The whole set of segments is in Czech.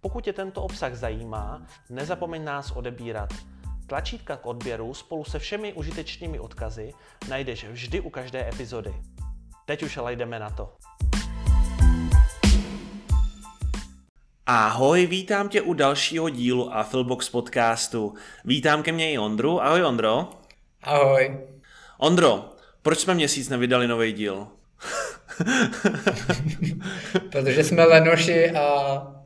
Pokud tě tento obsah zajímá, nezapomeň nás odebírat. Tlačítka k odběru spolu se všemi užitečnými odkazy najdeš vždy u každé epizody. Teď už ale jdeme na to. Ahoj, vítám tě u dalšího dílu Affilbox podcastu. Vítám ke mně i Ondru. Ahoj Ondro. Ahoj. Ondro, proč jsme měsíc nevydali nový díl? Protože jsme lenoši a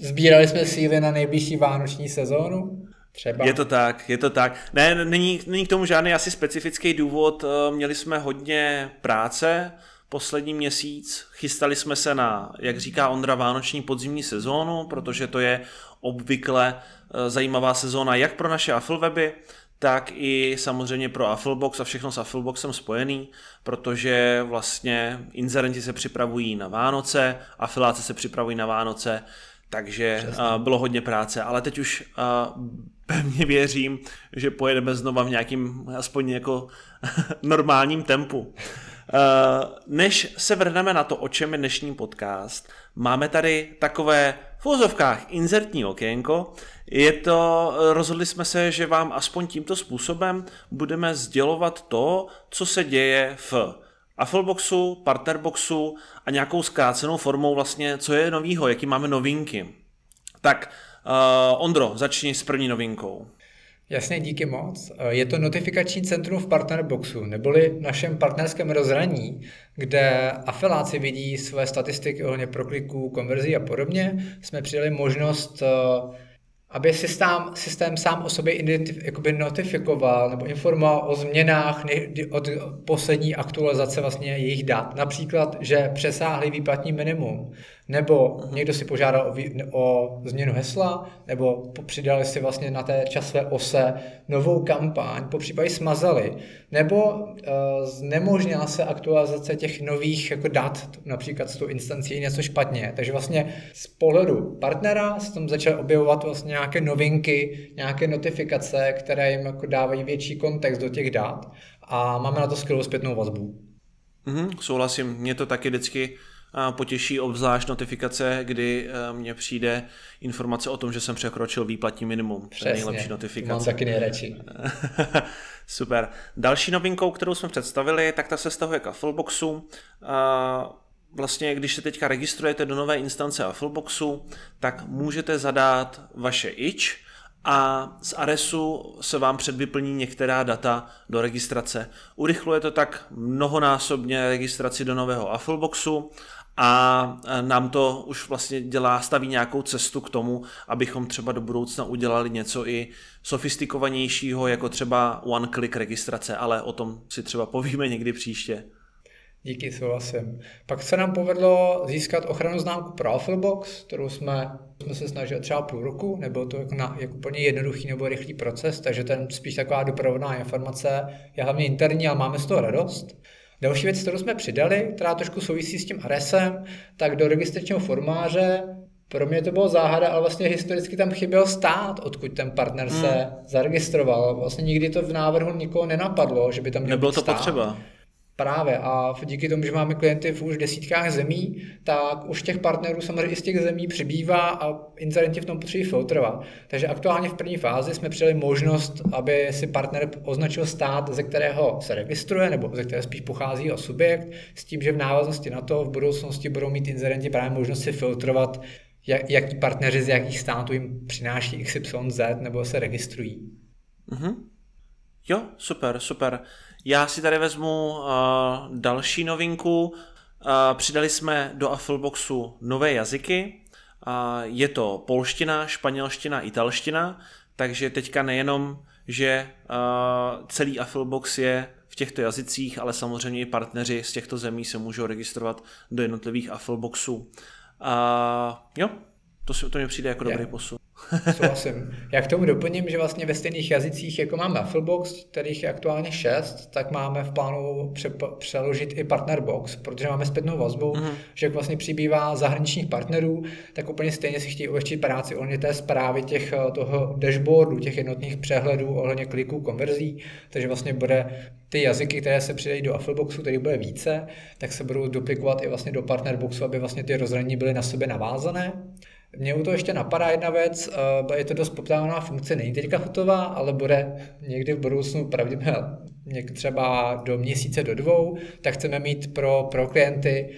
Sbírali jsme síly na nejbližší vánoční sezónu? Třeba. Je to tak, je to tak. Ne, není, není k tomu žádný asi specifický důvod. Eh, měli jsme hodně práce poslední měsíc. Chystali jsme se na, jak říká Ondra, vánoční podzimní sezónu, protože to je obvykle eh, zajímavá sezóna jak pro naše Affleweby, tak i samozřejmě pro Afflebox a všechno s Affleboxem spojený, protože vlastně inzerenti se připravují na Vánoce, afiláce se připravují na Vánoce, takže uh, bylo hodně práce, ale teď už uh, pevně věřím, že pojedeme znova v nějakým aspoň jako normálním tempu. Uh, než se vrhneme na to, o čem je dnešní podcast, máme tady takové v úzovkách inzertní okénko. Je to, rozhodli jsme se, že vám aspoň tímto způsobem budeme sdělovat to, co se děje v Affleboxu, Partnerboxu a nějakou zkrácenou formou vlastně, co je novýho, jaký máme novinky. Tak uh, Ondro, začni s první novinkou. Jasně, díky moc. Eh, je to notifikační centrum v Partnerboxu, neboli našem partnerském rozhraní, kde afiláci vidí své statistiky ohledně prokliků, konverzí a podobně. Jsme přidali možnost uh, aby systém, systém sám o sobě identif, jakoby notifikoval nebo informoval o změnách od poslední aktualizace vlastně jejich dat. Například, že přesáhli výplatní minimum, nebo někdo si požádal o, o změnu hesla, nebo přidali si vlastně na té časové ose novou kampaň, po případě smazali, nebo uh, znemožnila se aktualizace těch nových jako dat, například s tou instancí něco špatně. Takže vlastně z pohledu partnera se tam začaly objevovat vlastně nějaké novinky, nějaké notifikace, které jim jako dávají větší kontext do těch dat a máme na to skvělou zpětnou vazbu. Mm, souhlasím, mě to taky vždycky potěší obzvlášť notifikace, kdy eh, mně přijde informace o tom, že jsem překročil výplatní minimum. Přesně, to je nejlepší notifikace. mám taky nejradši. Super. Další novinkou, kterou jsme představili, tak ta se stahuje k Affleboxu. Vlastně, když se teďka registrujete do nové instance Affleboxu, tak můžete zadat vaše itch, a z Aresu se vám předvyplní některá data do registrace. Urychluje to tak mnohonásobně registraci do nového Affleboxu a nám to už vlastně dělá, staví nějakou cestu k tomu, abychom třeba do budoucna udělali něco i sofistikovanějšího, jako třeba one-click registrace, ale o tom si třeba povíme někdy příště. Díky, souhlasím. Pak se nám povedlo získat ochranu známku pro Alphalbox, kterou jsme, jsme se snažili třeba půl roku, nebyl to jako, na, jako úplně jednoduchý nebo rychlý proces, takže ten spíš taková doprovodná informace je hlavně interní, ale máme z toho radost. Další věc, kterou jsme přidali, která trošku souvisí s tím RSem, tak do registračního formáře pro mě to bylo záhada, ale vlastně historicky tam chyběl stát, odkud ten partner se hmm. zaregistroval. Vlastně nikdy to v návrhu nikoho nenapadlo, že by tam měl Nebylo to stát. potřeba. Právě a díky tomu, že máme klienty v už desítkách zemí, tak už těch partnerů samozřejmě i z těch zemí přibývá a incidenti v tom potřebují filtrovat. Takže aktuálně v první fázi jsme přijali možnost, aby si partner označil stát, ze kterého se registruje, nebo ze kterého spíš pochází o subjekt, s tím, že v návaznosti na to v budoucnosti budou mít incidenti právě možnost si filtrovat, jak, jaký partneři z jakých států jim přináší XYZ nebo se registrují. Mm-hmm. Jo, super, super. Já si tady vezmu uh, další novinku. Uh, přidali jsme do Affleboxu nové jazyky. Uh, je to polština, španělština, italština, takže teďka nejenom, že uh, celý Afflebox je v těchto jazycích, ale samozřejmě i partneři z těchto zemí se můžou registrovat do jednotlivých Affleboxů. Uh, jo, To, si, to mi přijde jako dobrý posun. Souhlasím. Já k tomu doplním, že vlastně ve stejných jazycích, jako máme Afflebox, kterých je aktuálně šest, tak máme v plánu pře- přeložit i Partnerbox, protože máme zpětnou vazbu, mm-hmm. že jak vlastně přibývá zahraničních partnerů, tak úplně stejně si chtějí ulehčit práci ohledně té zprávy těch, eh, toho dashboardu, těch jednotných přehledů ohledně kliků, konverzí, takže vlastně bude ty jazyky, které se přidají do Affleboxu, který bude více, tak se budou duplikovat i vlastně do Partnerboxu, aby vlastně ty rozhraní byly na sebe navázané. Mě u toho ještě napadá jedna věc, eh, je to dost poptávaná funkce, není teďka hotová, ale bude někdy v budoucnu pravděpodobně třeba do měsíce, do dvou, tak chceme mít pro, pro klienty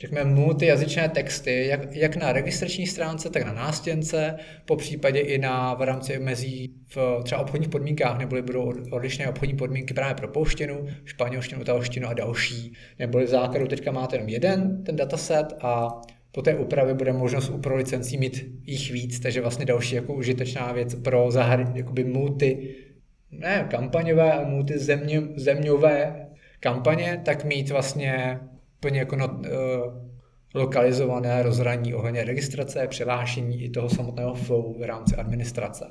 řekněme, multijazyčné texty, jak, jak na registrační stránce, tak na nástěnce, po případě i na, v rámci mezí v třeba obchodních podmínkách, neboli budou odlišné obchodní podmínky právě pro polštinu, španělštinu, italštinu a další. Neboli v základu teďka máte jenom jeden ten dataset a po té úpravě bude možnost u pro licencí mít jich víc, takže vlastně další jako užitečná věc pro zahraniční, jakoby multi, ne kampaňové, ale multi země, zeměové kampaně, tak mít vlastně plně jako not, uh, lokalizované rozhraní ohledně registrace, přihlášení i toho samotného flow v rámci administrace.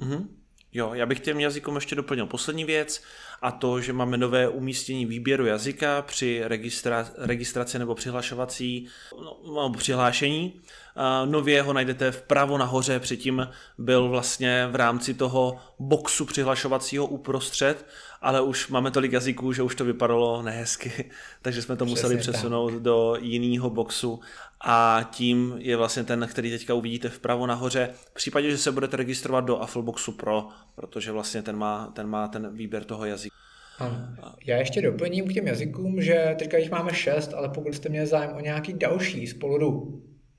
Mm-hmm. Jo, já bych těm jazykům ještě doplnil poslední věc a to, že máme nové umístění výběru jazyka při registra- registraci nebo přihlašovací no, přihlášení. Nově ho najdete vpravo nahoře, předtím byl vlastně v rámci toho boxu přihlašovacího uprostřed, ale už máme tolik jazyků, že už to vypadalo nehezky, takže jsme to Přesně museli přesunout tak. do jiného boxu a tím je vlastně ten, který teďka uvidíte vpravo nahoře, v případě, že se budete registrovat do Affleboxu Pro, protože vlastně ten má ten, má ten výběr toho jazyka. Já ještě doplním k těm jazykům, že teďka jich máme šest, ale pokud jste měli zájem o nějaký další z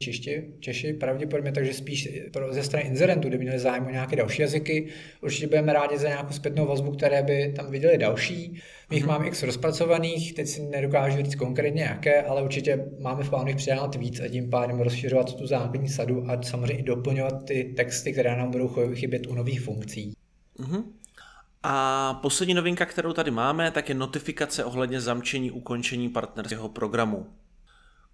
Češi, Češi pravděpodobně, takže spíš ze strany inzerentů, kdyby měli zájem o nějaké další jazyky. Určitě budeme rádi za nějakou zpětnou vazbu, které by tam viděli další. My jich mm-hmm. máme x rozpracovaných, teď si nedokážu říct konkrétně jaké, ale určitě máme v plánu jich přidávat víc a tím pádem rozšiřovat tu základní sadu a samozřejmě i doplňovat ty texty, které nám budou chybět u nových funkcí. Mm-hmm. A poslední novinka, kterou tady máme, tak je notifikace ohledně zamčení ukončení partnerského programu.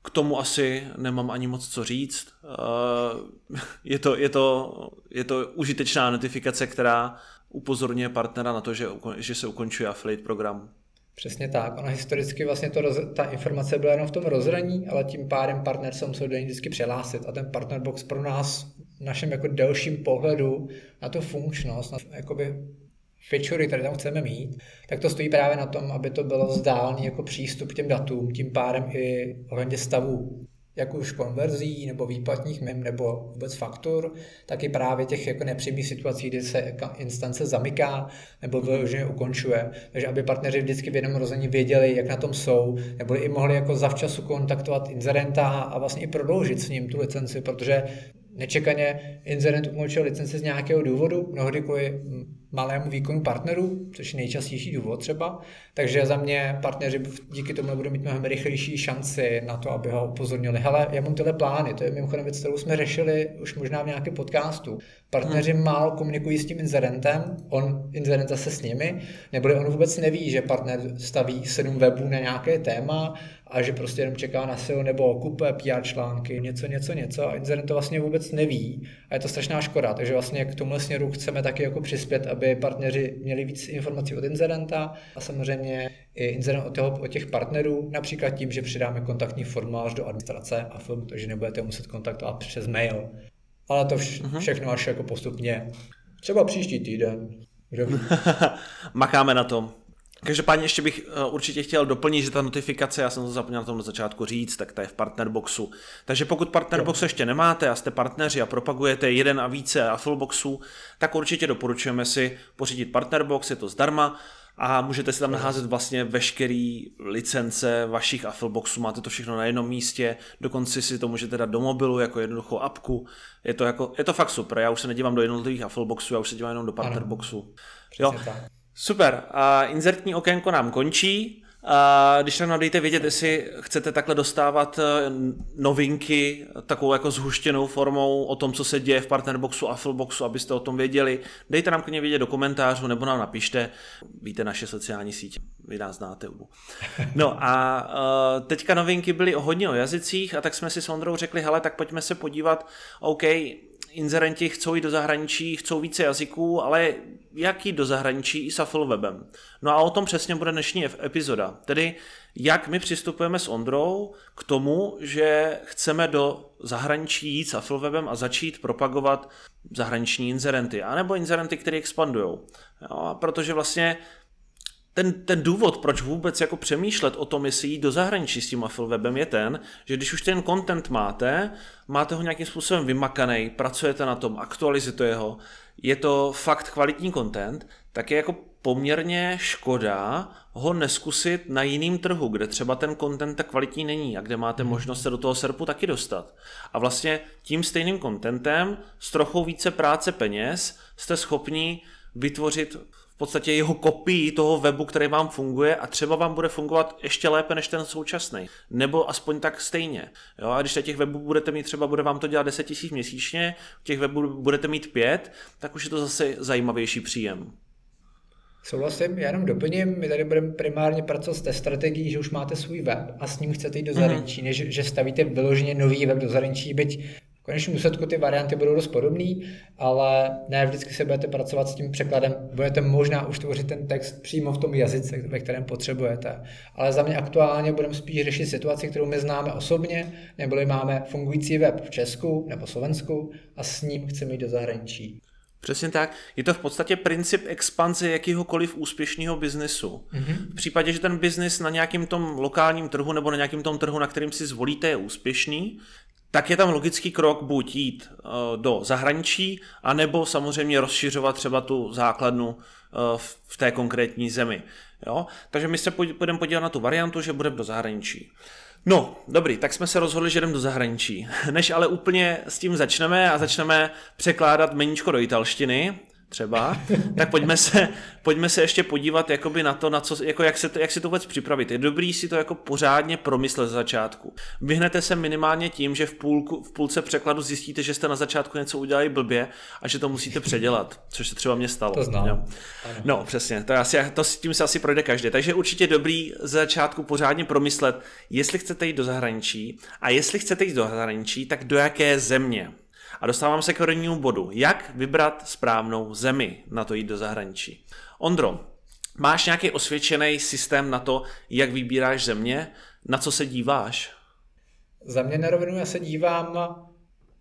K tomu asi nemám ani moc co říct. Eh, je to, je to, je to užitečná notifikace, která upozorňuje partnera na to, že, že se ukončuje affiliate program. Přesně tak. Ono historicky vlastně to ta informace byla jenom v tom rozhraní, ale tím pádem partner se musel do ní vždycky přihlásit a ten partner box pro nás v našem jako delším pohledu na tu funkčnost, na jakoby featurey, které tam chceme mít, tak to stojí právě na tom, aby to bylo vzdálený jako přístup k těm datům, tím pádem i ohledně stavu jak už konverzí nebo výplatních mem nebo vůbec faktur, tak i právě těch jako nepřímých situací, kdy se instance zamyká nebo vyloženě ukončuje. Takže aby partneři vždycky v jednom rození věděli, jak na tom jsou, nebo i mohli jako zavčasu kontaktovat inzerenta a vlastně i prodloužit s ním tu licenci, protože nečekaně inzerent ukončil licenci z nějakého důvodu, mnohdy kvůli malému výkonu partnerů, což je nejčastější důvod třeba. Takže za mě partneři díky tomu budou mít mnohem rychlejší šanci na to, aby ho upozornili. Hele, já mám tyhle plány, to je mimochodem věc, kterou jsme řešili už možná v nějakém podcastu. Partneři hmm. málo komunikují s tím inzerentem, on inzerent zase s nimi, nebo on vůbec neví, že partner staví sedm webů na nějaké téma a že prostě jenom čeká na SEO nebo kupe PR články, něco, něco, něco a inzerent to vlastně vůbec neví a je to strašná škoda, takže vlastně k tomu směru chceme taky jako přispět, aby partneři měli víc informací od inzerenta a samozřejmě i inzerent od, toho, od těch partnerů, například tím, že přidáme kontaktní formulář do administrace a film, takže nebudete muset kontaktovat přes mail. Ale to vš- uh-huh. všechno až jako postupně. Třeba příští týden. Makáme na tom. Každopádně ještě bych eh, určitě chtěl doplnit, že ta notifikace, já jsem to zapomněl na tom na začátku říct, tak ta je v partnerboxu. Takže pokud partnerbox ještě nemáte a jste partneři a propagujete jeden a více Affleboxů, tak určitě doporučujeme si pořídit partnerbox, je to zdarma a můžete si tam naházet vlastně veškerý licence vašich Affleboxů, máte to všechno na jednom místě, dokonce si to můžete dát do mobilu jako jednoduchou apku. Je to, jako, je to fakt super, já už se nedívám do jednotlivých Affleboxů, já už se dívám jenom do partnerboxů. Jo. Tak. Super, a inzertní okénko nám končí. A když nám dejte vědět, jestli chcete takhle dostávat eh, novinky takovou jako zhuštěnou formou o tom, co se děje v Partnerboxu a Fullboxu, abyste o tom věděli. Dejte nám klidně vědět do komentářů nebo nám napište. Víte naše sociální sítě, vy nás znáte. No a uh, teďka novinky byly hodně o jazycích a tak jsme si s Ondrou řekli, hele, tak pojďme se podívat, OK, inzerenti chcou jít do zahraničí, chcou více jazyků, ale jak jít do zahraničí i s webem. No a o tom přesně bude dnešní epizoda. Tedy jak my přistupujeme s Ondrou k tomu, že chceme do zahraničí jít s webem a začít propagovat zahraniční inzerenty, anebo inzerenty, které expandují. protože vlastně ten, ten důvod, proč vůbec jako přemýšlet o tom, jestli jít do zahraničí s tím webem, je ten, že když už ten content máte, máte ho nějakým způsobem vymakaný, pracujete na tom, aktualizujete ho, je to fakt kvalitní content, tak je jako poměrně škoda ho neskusit na jiným trhu, kde třeba ten content tak kvalitní není a kde máte hmm. možnost se do toho serpu taky dostat. A vlastně tím stejným contentem s trochou více práce peněz jste schopni vytvořit v podstatě jeho kopii toho webu, který vám funguje a třeba vám bude fungovat ještě lépe než ten současný. Nebo aspoň tak stejně. Jo? A když těch webů budete mít třeba, bude vám to dělat 10 000 měsíčně, těch webů budete mít 5, tak už je to zase zajímavější příjem. Souhlasím, já jenom doplním, my tady budeme primárně pracovat s té strategií, že už máte svůj web a s ním chcete jít do mhm. zahraničí, mm. než že stavíte vyloženě nový web do zahraničí, byť v konečném důsledku ty varianty budou dost podobné, ale ne vždycky se budete pracovat s tím překladem. Budete možná už tvořit ten text přímo v tom jazyce, ve kterém potřebujete. Ale za mě aktuálně budeme spíš řešit situaci, kterou my známe osobně, neboli máme fungující web v Česku nebo Slovensku a s ním chceme jít do zahraničí. Přesně tak. Je to v podstatě princip expanze jakýhokoliv úspěšného biznesu. Mm-hmm. V případě, že ten biznis na nějakém tom lokálním trhu nebo na nějakém tom trhu, na kterým si zvolíte, je úspěšný, tak je tam logický krok buď jít eh, do zahraničí, anebo samozřejmě rozšiřovat třeba tu základnu eh, v té konkrétní zemi. Jo? Takže my se budeme podívat na tu variantu, že budeme do zahraničí. No, dobrý, tak jsme se rozhodli, že jdeme do zahraničí. Než ale úplně s tím začneme a začneme překládat meníčko do italštiny, třeba, tak pojďme se, pojďme se ještě podívat jakoby na to, na co, jako jak, se to, jak si to vůbec připravit. Je dobrý si to jako pořádně promyslet z začátku. Vyhnete se minimálně tím, že v, půlku, v půlce překladu zjistíte, že jste na začátku něco udělali blbě a že to musíte předělat, což se třeba mně stalo. To znám. Jo. No, přesně, to, asi, to s tím se asi projde každý. Takže určitě dobrý z začátku pořádně promyslet, jestli chcete jít do zahraničí a jestli chcete jít do zahraničí, tak do jaké země. A dostávám se k prvnímu bodu. Jak vybrat správnou zemi na to jít do zahraničí? Ondro, máš nějaký osvědčený systém na to, jak vybíráš země? Na co se díváš? Za mě na rovinu já se dívám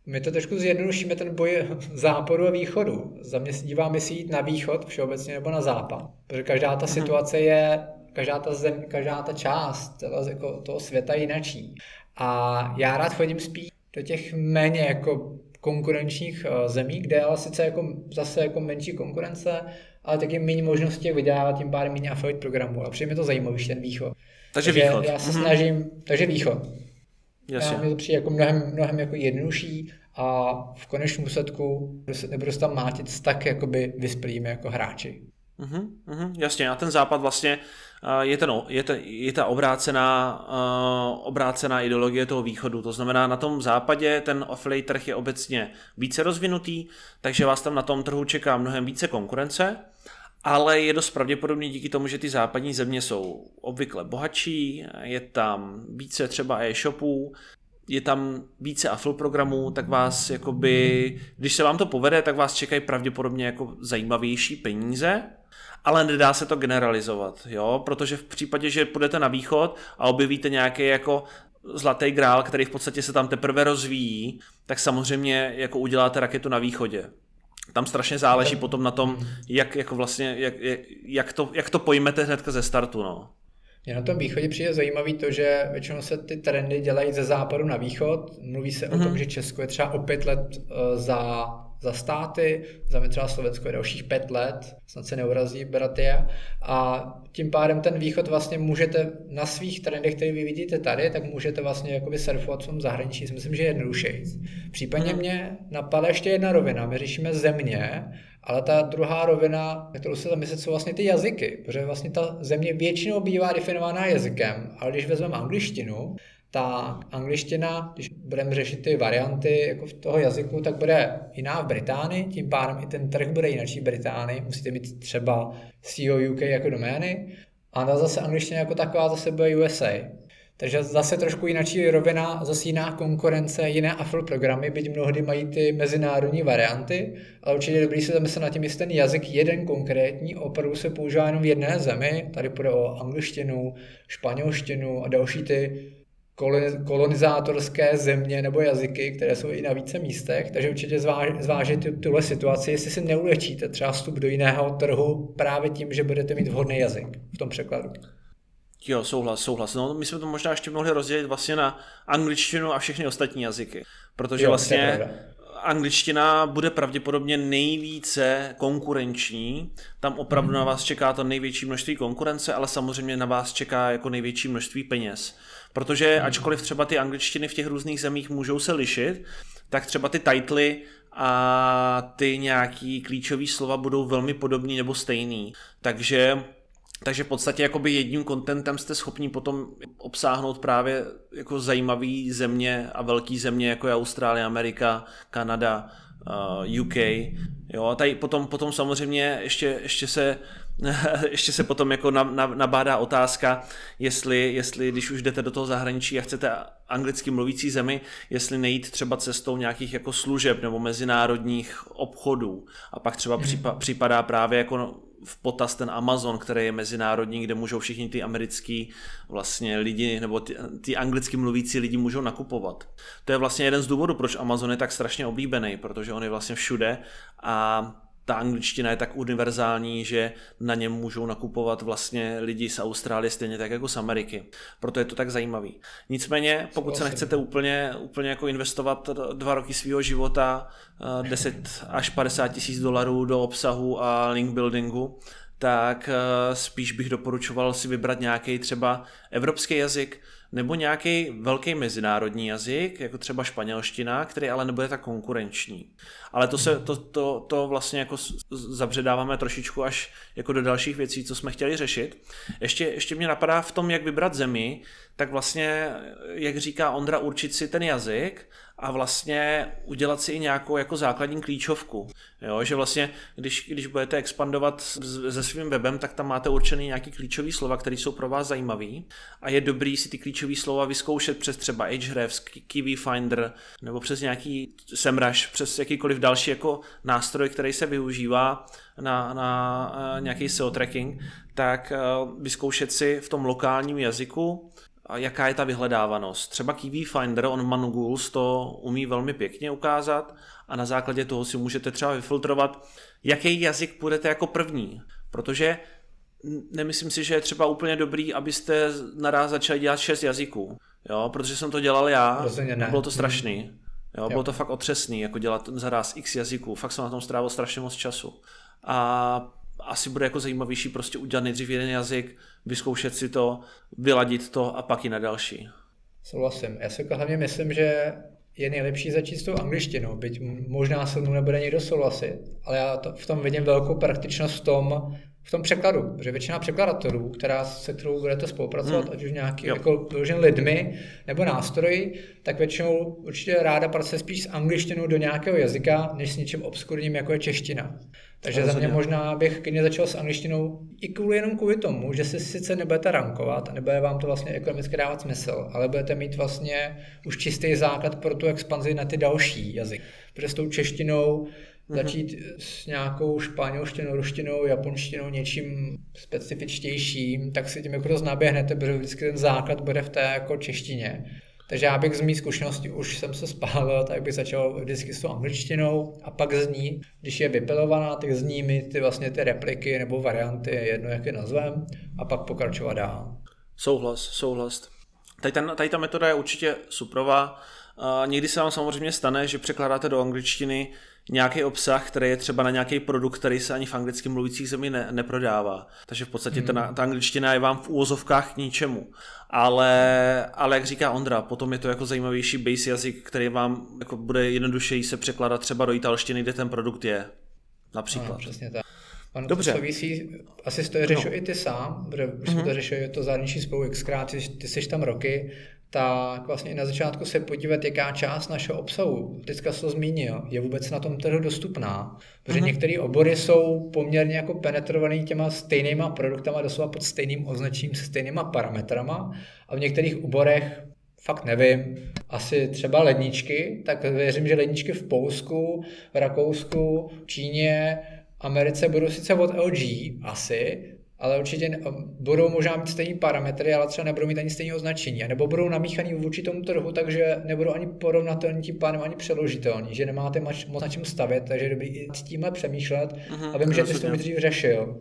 my to trošku zjednodušíme ten boj západu a východu. Za mě se dívám, jestli jít na východ všeobecně nebo na západ. Protože každá ta mhm. situace je, každá ta zem, každá ta část toho, jako toho světa jinačí. A já rád chodím spíš do těch méně jako konkurenčních eh, zemí, kde je ale sice jako, zase jako menší konkurence, ale taky méně možností vydělávat tím pádem méně affiliate programů. A přijde mi to zajímavější ten východ. Takže, takže východ. Já se mm-hmm. snažím, takže východ. Jasně. Já mi to přijde jako mnohem, mnohem jako jednodušší a v konečném úsledku nebudu se tam mátit tak jakoby vyspělými jako hráči. Uhum, jasně, a ten západ vlastně je, ten, je, ten, je ta obrácená, obrácená ideologie toho východu. To znamená, na tom západě ten affiliate trh je obecně více rozvinutý, takže vás tam na tom trhu čeká mnohem více konkurence, ale je dost pravděpodobný díky tomu, že ty západní země jsou obvykle bohatší, je tam více třeba e-shopů, je tam více affiliate programů, tak vás jakoby, když se vám to povede, tak vás čekají pravděpodobně jako zajímavější peníze, ale nedá se to generalizovat, jo, protože v případě, že půjdete na východ a objevíte nějaký jako zlatý grál, který v podstatě se tam teprve rozvíjí, tak samozřejmě jako uděláte raketu na východě. Tam strašně záleží potom na tom, jak, jako vlastně, jak, jak, to, jak to pojmete hnedka ze startu. No. Mě na tom východě přijde zajímavý to, že většinou se ty trendy dělají ze západu na východ. Mluví se mm-hmm. o tom, mhm. že Česko je třeba o pět let uh, za za státy, za mě třeba Slovensko je dalších pět let, snad se neurazí Bratia a tím pádem ten východ vlastně můžete na svých trendech, které vy vidíte tady, tak můžete vlastně jakoby surfovat v tom zahraničí, myslím, že je jednodušeji. Případně hmm. mě napadá ještě jedna rovina, my řešíme země, ale ta druhá rovina, na kterou se zamyslet, jsou vlastně ty jazyky, protože vlastně ta země většinou bývá definovaná jazykem, ale když vezmeme angličtinu, ta angličtina, když budeme řešit ty varianty jako v toho jazyku, tak bude jiná v Británii, tím pádem i ten trh bude jiný v Británii, musíte mít třeba CEO UK jako domény, a zase angličtina jako taková zase bude USA. Takže zase trošku jináčí rovina, zase jiná konkurence, jiné AFL programy, byť mnohdy mají ty mezinárodní varianty, ale určitě dobrý se zamyslet na tím, jestli ten jazyk jeden konkrétní opravdu se používá jenom v jedné zemi, tady půjde o angličtinu, španělštinu a další ty kolonizátorské země nebo jazyky, které jsou i na více místech, takže určitě zvážit tuhle situaci, jestli si neulečíte třeba vstup do jiného trhu právě tím, že budete mít vhodný jazyk v tom překladu. Jo, souhlas, souhlas. No, my jsme to možná ještě mohli rozdělit vlastně na angličtinu a všechny ostatní jazyky, protože jo, vlastně angličtina bude pravděpodobně nejvíce konkurenční. Tam opravdu mm. na vás čeká to největší množství konkurence, ale samozřejmě na vás čeká jako největší množství peněz. Protože mm. ačkoliv třeba ty angličtiny v těch různých zemích můžou se lišit, tak třeba ty titly a ty nějaký klíčové slova budou velmi podobný nebo stejný. Takže takže v podstatě jakoby jedním kontentem jste schopni potom obsáhnout právě jako zajímavý země a velký země jako je Austrálie, Amerika, Kanada, uh, UK. Jo, a tady potom, potom samozřejmě ještě, ještě se ještě se potom jako nabádá otázka, jestli, jestli když už jdete do toho zahraničí a chcete anglicky mluvící zemi, jestli nejít třeba cestou nějakých jako služeb nebo mezinárodních obchodů. A pak třeba hmm. připadá právě jako v potaz ten Amazon, který je mezinárodní, kde můžou všichni ty americký vlastně lidi nebo ty, ty anglicky mluvící lidi můžou nakupovat. To je vlastně jeden z důvodů, proč Amazon je tak strašně oblíbený, protože on je vlastně všude a ta angličtina je tak univerzální, že na něm můžou nakupovat vlastně lidi z Austrálie stejně tak jako z Ameriky. Proto je to tak zajímavý. Nicméně, pokud se nechcete úplně, úplně jako investovat dva roky svého života, 10 eh, až 50 tisíc dolarů do obsahu a link buildingu, tak eh, spíš bych doporučoval si vybrat nějaký třeba evropský jazyk, nebo nějaký velký mezinárodní jazyk, jako třeba španělština, který ale nebude tak konkurenční. Ale to, se, to, to, to vlastně jako zabředáváme trošičku až jako do dalších věcí, co jsme chtěli řešit. Ještě, ještě mě napadá v tom, jak vybrat zemi, tak vlastně, jak říká Ondra, určit si ten jazyk a vlastně udělat si i nějakou jako základní klíčovku. Jo, že vlastně, když, když budete expandovat se svým webem, tak tam máte určený nějaký klíčový slova, které jsou pro vás zajímavý a je dobrý si ty klíčové slova vyzkoušet přes třeba Ahrefs, Kiwi Finder nebo přes nějaký SEMrush, přes jakýkoliv další jako nástroj, který se využívá na, na uh, nějaký SEO tracking, tak uh, vyzkoušet si v tom lokálním jazyku a jaká je ta vyhledávanost. Třeba Kiwi Finder, on Manugools to umí velmi pěkně ukázat a na základě toho si můžete třeba vyfiltrovat, jaký jazyk půjdete jako první. Protože nemyslím si, že je třeba úplně dobrý, abyste naraz začali dělat šest jazyků. Jo, protože jsem to dělal já, ne. bylo to strašný. Jo, jo. Bylo to fakt otřesný, jako dělat zaraz x jazyků. Fakt jsem na tom strávil strašně moc času. A asi bude jako zajímavější prostě udělat nejdřív jeden jazyk, vyzkoušet si to, vyladit to a pak i na další. Souhlasím. Já si hlavně myslím, že je nejlepší začít s tou angličtinou, byť možná se mnou nebude někdo souhlasit, ale já to, v tom vidím velkou praktičnost v tom, v tom překladu, protože většina překladatelů, která, se kterou budete spolupracovat, hmm. ať už nějaký jako lidmi nebo nástroji, tak většinou určitě ráda pracuje spíš s angličtinou do nějakého jazyka, než s něčím obskurním, jako je čeština. Takže Rozhodně. za mě možná bych klidně začal s angličtinou i kvůli jenom kvůli tomu, že si sice nebudete rankovat a nebude vám to vlastně ekonomicky dávat smysl, ale budete mít vlastně už čistý základ pro tu expanzi na ty další jazyky. Protože s tou češtinou. Začít s nějakou španělštinou, ruštinou, japonštinou, něčím specifičtějším, tak si tím jako dost naběhnete, protože vždycky ten základ bude v té jako češtině. Takže já bych z mý zkušenosti už jsem se spálil, tak bych začal vždycky s tou angličtinou a pak z ní, když je vypilovaná, tak z ní mi ty vlastně ty repliky nebo varianty, jedno jak je nazvem, a pak pokračovat dál. Souhlas, souhlas. Tady, ten, tady ta metoda je určitě suprová. A někdy se vám samozřejmě stane, že překládáte do angličtiny nějaký obsah, který je třeba na nějaký produkt, který se ani v anglicky mluvících zemi ne, neprodává. Takže v podstatě hmm. ta, ta angličtina je vám v úvozovkách k ničemu. Ale, ale jak říká Ondra, potom je to jako zajímavější base jazyk, který vám jako bude jednodušeji se překládat třeba do italštiny, kde ten produkt je. Například. No, přesně tak. Ono Dobře. to souvisí, asi to řešil no. i ty sám, protože už jsme mm-hmm. to řešili, to zahraniční spolu xkrát, ty, ty jsi tam roky, tak vlastně i na začátku se podívat, jaká část našeho obsahu, teďka se to zmínil, je vůbec na tom trhu dostupná. Protože mm-hmm. některé obory jsou poměrně jako penetrovaný těma stejnýma produktama, doslova pod stejným označením, se stejnýma parametrama a v některých oborech fakt nevím, asi třeba ledničky, tak věřím, že ledničky v Polsku, v Rakousku, Číně, Americe budou sice od LG asi, ale určitě budou možná mít stejné parametry, ale třeba nebudou mít ani stejné označení, nebo budou namíchaný vůči tomu trhu, takže nebudou ani porovnatelní tím pádem ani přeložitelní, že nemáte moc na čem stavět, takže je dobrý i s tímhle přemýšlet uh-huh, a vím, že ty jsi to dřív řešil.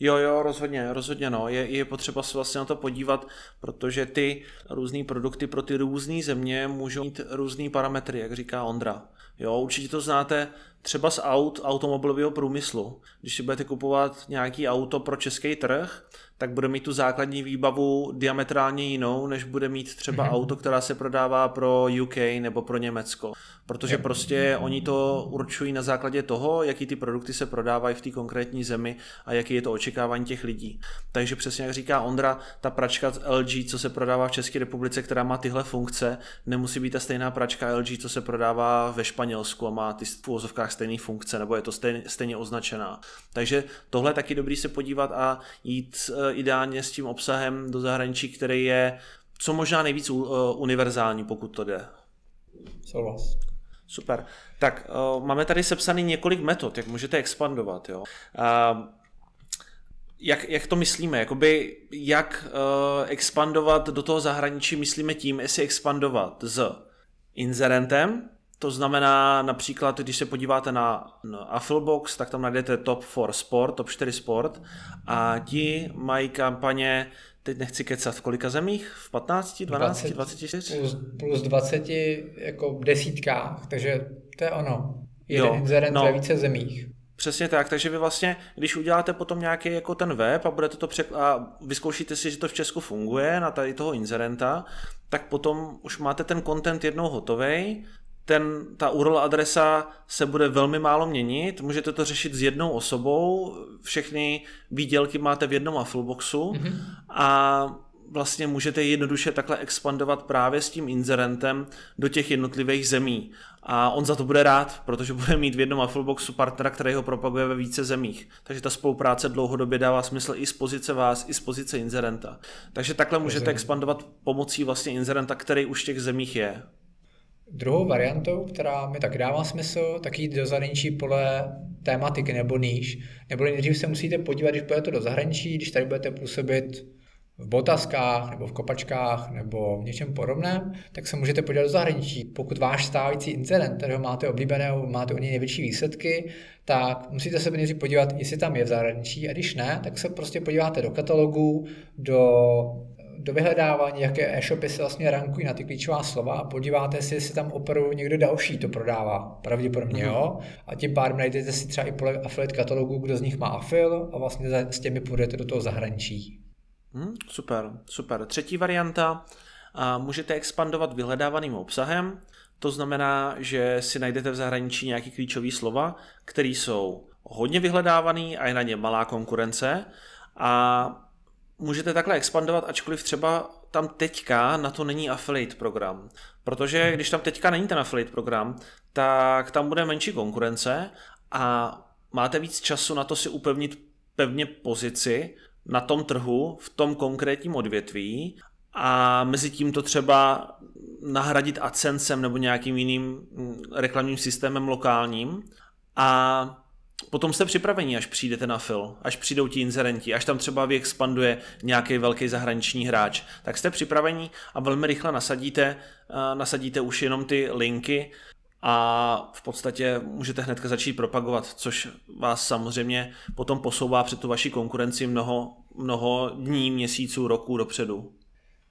Jo, jo, rozhodně, rozhodně no. Je, je potřeba se vlastně na to podívat, protože ty různé produkty pro ty různé země můžou mít různé parametry, jak říká Ondra. Jo, určitě to znáte třeba z aut automobilového průmyslu. Když si budete kupovat nějaký auto pro český trh, tak bude mít tu základní výbavu diametrálně jinou, než bude mít třeba mm-hmm. auto, která se prodává pro UK nebo pro Německo. Protože prostě oni to určují na základě toho, jaký ty produkty se prodávají v té konkrétní zemi a jaký je to očekávání těch lidí. Takže přesně jak říká Ondra, ta pračka LG, co se prodává v České republice, která má tyhle funkce, nemusí být ta stejná pračka LG, co se prodává ve Španělsku a má ty v úvozovkách stejné funkce, nebo je to stejně, stejně označená. Takže tohle je taky dobrý se podívat a jít eh, ideálně s tím obsahem do zahraničí, který je co možná nejvíc uh, univerzální, pokud to jde. Souhlas. Super. Tak uh, máme tady sepsaný několik metod, jak můžete expandovat. Jo? Uh, jak, jak to myslíme? Jakoby, jak uh, expandovat do toho zahraničí myslíme tím, jestli expandovat s inzerentem, to znamená například, když se podíváte na, na Afflebox, tak tam najdete Top 4 Sport, Top 4 Sport a ti mají kampaně, teď nechci kecat, v kolika zemích? V 15, 12, 20, 24? Plus, plus 20 jako desítkách, takže to je ono. Jeden jo, inzerent no. ve více zemích. Přesně tak, takže vy vlastně, když uděláte potom nějaký jako ten web a budete to přek- a vyzkoušíte si, že to v Česku funguje na tady toho inzerenta, tak potom už máte ten content jednou hotový, ten, ta URL adresa se bude velmi málo měnit, můžete to řešit s jednou osobou, všechny výdělky máte v jednom Affleboxu mm-hmm. a vlastně můžete jednoduše takhle expandovat právě s tím inzerentem do těch jednotlivých zemí. A on za to bude rád, protože bude mít v jednom Affleboxu partnera, který ho propaguje ve více zemích. Takže ta spolupráce dlouhodobě dává smysl i z pozice vás, i z pozice inzerenta. Takže takhle můžete expandovat pomocí vlastně inzerenta, který už v těch zemích je. Druhou variantou, která mi tak dává smysl, tak jít do zahraničí podle tématiky nebo níž. Nebo nejdřív se musíte podívat, když půjdete do zahraničí, když tady budete působit v botaskách nebo v kopačkách nebo v něčem podobném, tak se můžete podívat do zahraničí. Pokud váš stávající incident, kterého máte oblíbeného, máte u něj největší výsledky, tak musíte se nejdřív podívat, jestli tam je v zahraničí a když ne, tak se prostě podíváte do katalogu, do do vyhledávání, jaké e-shopy se vlastně rankují na ty klíčová slova a podíváte si, jestli tam opravdu někdo další to prodává. Pravděpodobně mm-hmm. jo. A tím pádem najdete si třeba i podle affiliate katalogu, kdo z nich má afil a vlastně s těmi půjdete do toho zahraničí. Hmm, super, super. Třetí varianta, a můžete expandovat vyhledávaným obsahem, to znamená, že si najdete v zahraničí nějaký klíčový slova, které jsou hodně vyhledávaný a je na ně malá konkurence a můžete takhle expandovat, ačkoliv třeba tam teďka na to není affiliate program. Protože když tam teďka není ten affiliate program, tak tam bude menší konkurence a máte víc času na to si upevnit pevně pozici na tom trhu, v tom konkrétním odvětví a mezi tím to třeba nahradit AdSensem nebo nějakým jiným mm, reklamním systémem lokálním a potom jste připraveni, až přijdete na fil, až přijdou ti inzerenti, až tam třeba vyexpanduje nějaký velký zahraniční hráč, tak jste připraveni a velmi rychle nasadíte, nasadíte už jenom ty linky a v podstatě můžete hned začít propagovat, což vás samozřejmě potom posouvá před tu vaší konkurenci mnoho, mnoho dní, měsíců, roků dopředu.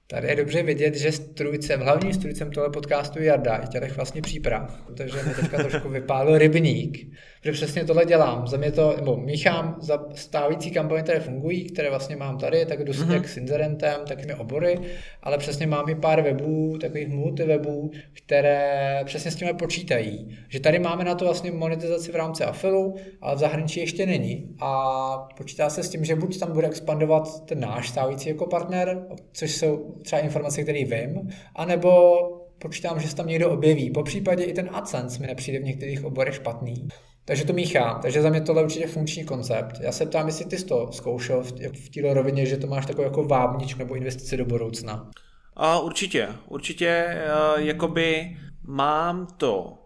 Tady je dobře vidět, že strujcem, hlavním strujcem tohle podcastu je Jarda i těch vlastně příprav, protože mi teďka trošku vypálil rybník, že přesně tohle dělám. Za mě to, nebo míchám za stávající kampaně, které fungují, které vlastně mám tady, tak jdu mm-hmm. s Inzerentem, takými obory, ale přesně mám i pár webů, takových multiwebů, které přesně s tím počítají. Že tady máme na to vlastně monetizaci v rámci afilu, ale v zahraničí ještě není. A počítá se s tím, že buď tam bude expandovat ten náš stávající jako partner, což jsou třeba informace, které vím, anebo počítám, že se tam někdo objeví. Po případě i ten AdSense mi nepřijde v některých oborech špatný. Takže to míchá. Takže za mě tohle určitě funkční koncept. Já se ptám, jestli ty jsi to zkoušel v, v této rovině, že to máš takovou jako vábničku nebo investici do budoucna. A určitě, určitě, uh, jakoby mám to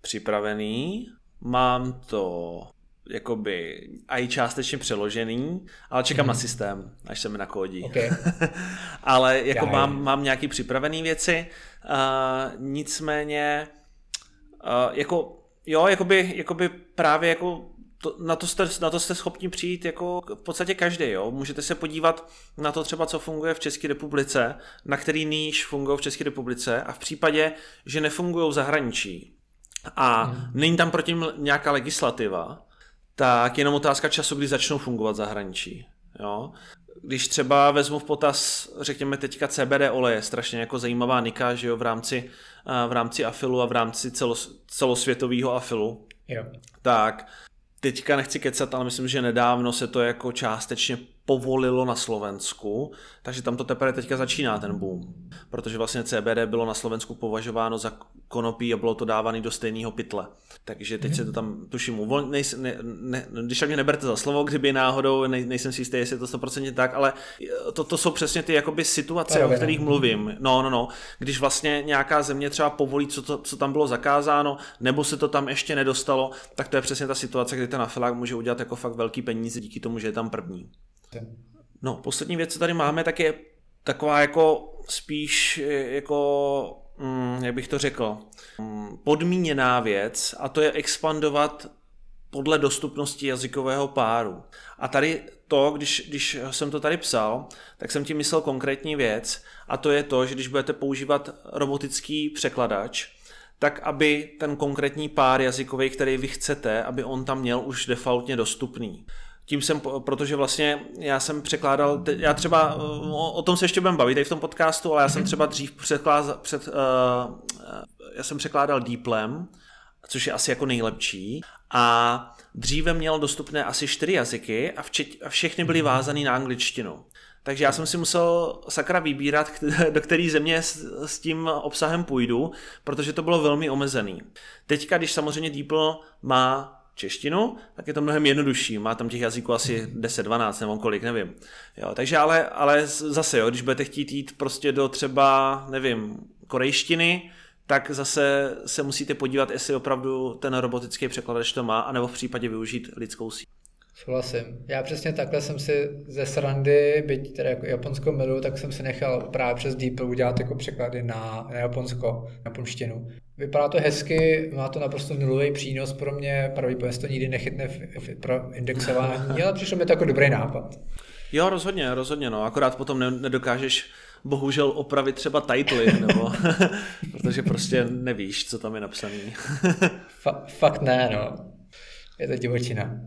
připravený, mám to jakoby i částečně přeložený, ale čekám mm. na systém, až se mi nakodí. Okay. ale jako mám, mám nějaký připravený věci, uh, nicméně uh, jako jo, jakoby, jakoby právě jako to, na, to jste, na to jste schopni přijít jako v podstatě každý. Jo? Můžete se podívat na to třeba, co funguje v České republice, na který níž fungují v České republice a v případě, že nefungují v zahraničí a hmm. není tam proti nějaká legislativa, tak jenom otázka času, kdy začnou fungovat zahraničí. Jo? Když třeba vezmu v potaz, řekněme teďka CBD oleje, strašně jako zajímavá nika, že jo, v rámci, v rámci afilu a v rámci celos, celosvětového afilu, jo. tak teďka nechci kecat, ale myslím, že nedávno se to jako částečně povolilo na Slovensku, takže tam to teprve teďka začíná ten boom. Protože vlastně CBD bylo na Slovensku považováno za konopí a bylo to dávané do stejného pytle. Takže teď mm. se to tam tuším uvolní, ne, ne, ne, když tak mě neberte za slovo, kdyby náhodou, ne, nejsem si jistý, jestli je to 100% tak, ale to, to jsou přesně ty jakoby situace, Pravě, o kterých ne. mluvím. No, no, no. Když vlastně nějaká země třeba povolí, co, to, co tam bylo zakázáno, nebo se to tam ještě nedostalo, tak to je přesně ta situace, kdy ten afilák může udělat jako fakt velký peníze díky tomu, že je tam první. No, poslední věc, co tady máme, tak je taková jako spíš jako, mm, jak bych to řekl, mm, podmíněná věc a to je expandovat podle dostupnosti jazykového páru. A tady to, když, když jsem to tady psal, tak jsem tím myslel konkrétní věc a to je to, že když budete používat robotický překladač, tak aby ten konkrétní pár jazykový, který vy chcete, aby on tam měl už defaultně dostupný tím jsem, protože vlastně já jsem překládal, já třeba, o, tom se ještě budeme bavit tady v tom podcastu, ale já jsem mhm. třeba dřív překládal, před, uh, já jsem překládal Deeplem, což je asi jako nejlepší a dříve měl dostupné asi čtyři jazyky a, včet, a všechny byly mhm. vázané na angličtinu. Takže já jsem si musel sakra vybírat, do které země s, s tím obsahem půjdu, protože to bylo velmi omezený. Teďka, když samozřejmě DeepL má češtinu, tak je to mnohem jednodušší. Má tam těch jazyků asi 10-12 nebo kolik, nevím. Jo, takže ale, ale zase, jo, když budete chtít jít prostě do třeba, nevím, korejštiny, tak zase se musíte podívat, jestli opravdu ten robotický překladač to má, anebo v případě využít lidskou síť. Souhlasím. Já přesně takhle jsem si ze srandy, byť teda jako Japonsko miluju, tak jsem si nechal právě přes DeepL udělat jako překlady na, na Japonsko, na japonštinu. Vypadá to hezky, má to naprosto nulový přínos pro mě, pravděpodobně to nikdy nechytne v, v, pro indexování, ale přišlo mi to jako dobrý nápad. Jo, rozhodně, rozhodně, no, akorát potom ne, nedokážeš bohužel opravit třeba titly, nebo, protože prostě nevíš, co tam je napsaný. Fa- fakt ne, no. Je to divočina.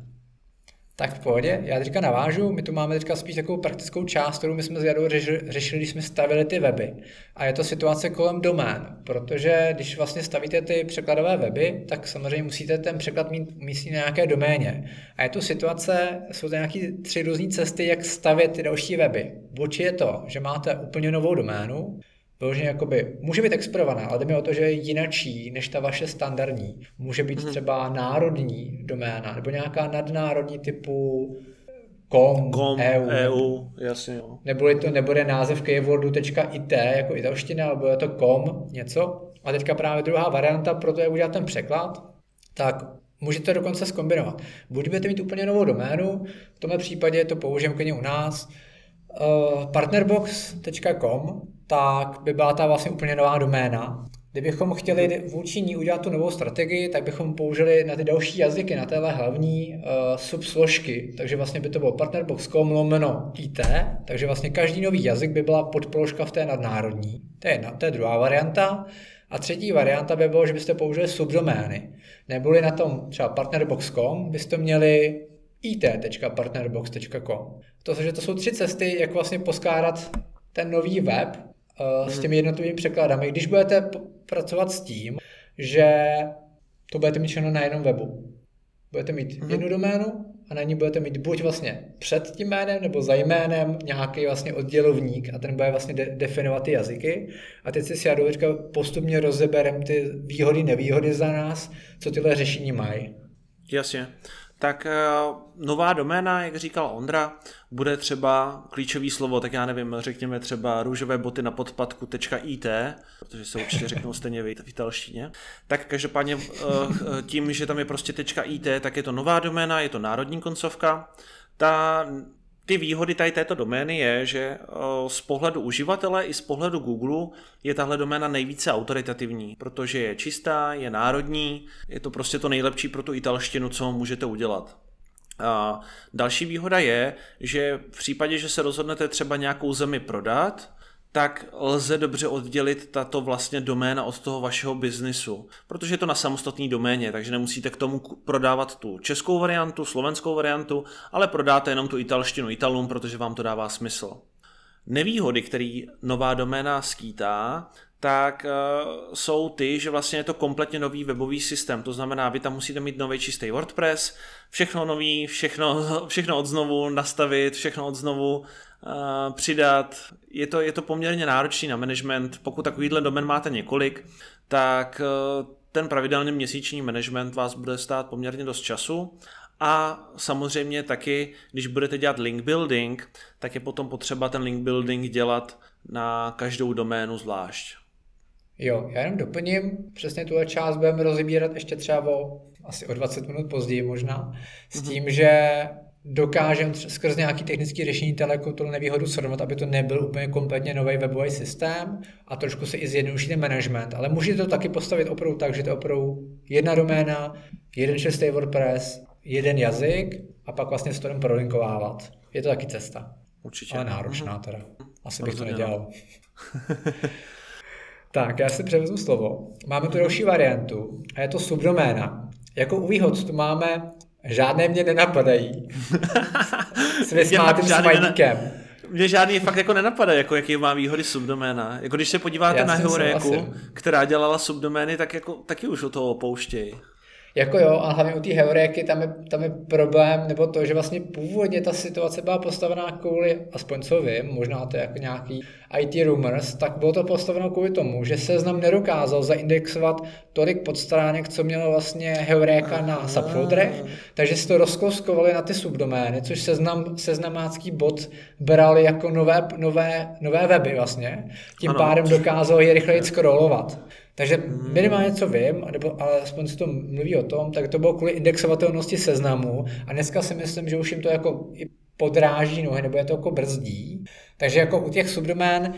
Tak v pohodě, já teďka navážu, my tu máme teďka spíš takovou praktickou část, kterou my jsme s Jadou řešili, když jsme stavili ty weby. A je to situace kolem domén, protože když vlastně stavíte ty překladové weby, tak samozřejmě musíte ten překlad mít místní na nějaké doméně. A je to situace, jsou to nějaké tři různé cesty, jak stavět ty další weby. Buď je to, že máte úplně novou doménu, vyloženě jakoby, může být expirovaná, ale jde mi o to, že je jinačí než ta vaše standardní. Může být mm-hmm. třeba národní doména, nebo nějaká nadnárodní typu com, com EU, EU jasně jo. Nebo to nebude název keywordu.it jako italština, ale bude to com něco. A teďka právě druhá varianta pro to, jak udělat ten překlad, tak můžete dokonce zkombinovat. Buď budete mít úplně novou doménu, v tomhle případě to použijeme klidně u nás, uh, partnerbox.com tak by byla ta vlastně úplně nová doména, Kdybychom chtěli vůči ní udělat tu novou strategii, tak bychom použili na ty další jazyky, na téhle hlavní uh, subsložky. Takže vlastně by to bylo partnerbox.com lomeno IT, takže vlastně každý nový jazyk by byla podpoložka v té nadnárodní. To je, jedna, to je druhá varianta. A třetí varianta by bylo, že byste použili subdomény. Neboli na tom třeba partnerbox.com byste měli it.partnerbox.com. To, že to jsou tři cesty, jak vlastně poskládat ten nový web uh, s mhm. těmi jednotlivými překladami. Když budete pracovat s tím, že to budete mít všechno na jednom webu. Budete mít mm-hmm. jednu doménu a na ní budete mít buď vlastně před tím jménem nebo za jménem nějaký vlastně oddělovník a ten bude vlastně de- definovat ty jazyky. A teď si s Jadou postupně rozeberem ty výhody, nevýhody za nás, co tyhle řešení mají. Jasně tak eh, nová doména, jak říkal Ondra, bude třeba klíčový slovo, tak já nevím, řekněme třeba růžové boty na podpadku.it, protože se určitě řeknou stejně v italštině. Tak každopádně eh, tím, že tam je prostě .it, tak je to nová doména, je to národní koncovka. Ta ty výhody tady této domény je, že z pohledu uživatele i z pohledu Google je tahle doména nejvíce autoritativní, protože je čistá, je národní, je to prostě to nejlepší pro tu italštinu, co můžete udělat. A další výhoda je, že v případě, že se rozhodnete třeba nějakou zemi prodat, tak lze dobře oddělit tato vlastně doména od toho vašeho biznisu, protože je to na samostatný doméně, takže nemusíte k tomu prodávat tu českou variantu, slovenskou variantu, ale prodáte jenom tu italštinu Italům, protože vám to dává smysl. Nevýhody, který nová doména skýtá, tak uh, jsou ty, že vlastně je to kompletně nový webový systém. To znamená, vy tam musíte mít nový čistý WordPress, všechno nový, všechno, všechno od znovu nastavit, všechno od znovu přidat. Je to, je to poměrně náročný na management. Pokud takovýhle domen máte několik, tak uh, ten pravidelný měsíční management vás bude stát poměrně dost času a samozřejmě taky, když budete dělat link building, tak je potom potřeba ten link building dělat na každou doménu zvlášť. Jo, já jenom doplním, přesně tuhle část budeme rozebírat ještě třeba o asi o 20 minut později možná, s mhm. tím, mm-hmm. že dokážeme skrz nějaký technický řešení teleku tu nevýhodu srovnat, aby to nebyl úplně kompletně nový webový systém a trošku se i zjednoduší ten management, ale můžete to taky postavit opravdu tak, že to je opravdu jedna doména, jeden čistý WordPress, jeden jazyk a pak vlastně s to prolinkovávat. Je to taky cesta. Určitě. Ale náročná teda. Asi bych to nedělal. Tak, já si převezmu slovo. Máme tu další variantu a je to subdoména. Jako u výhod tu máme žádné mě nenapadají. S vysmátým smajlíkem. Mě žádný fakt jako nenapadá, jako jaký má výhody subdoména. Jako když se podíváte Já na Heuréku, která dělala subdomény, tak jako taky už o toho opouštějí. Jako jo, a hlavně u té heuréky tam je, tam je problém, nebo to, že vlastně původně ta situace byla postavená kvůli, aspoň co vím, možná to je jako nějaký IT rumors, tak bylo to postaveno kvůli tomu, že seznam nedokázal zaindexovat tolik podstránek, co mělo vlastně heuréka na subfolderech, takže si to rozkouskovali na ty subdomény, což seznam, seznamácký bot bral jako nové, nové, nové weby vlastně. Tím ano. pádem dokázal je rychleji scrollovat. Takže hmm. minimálně co vím, nebo alespoň se to mluví o tom, tak to bylo kvůli indexovatelnosti seznamu a dneska si myslím, že už jim to jako podráží nohy, nebo je to jako brzdí. Takže jako u těch subdomén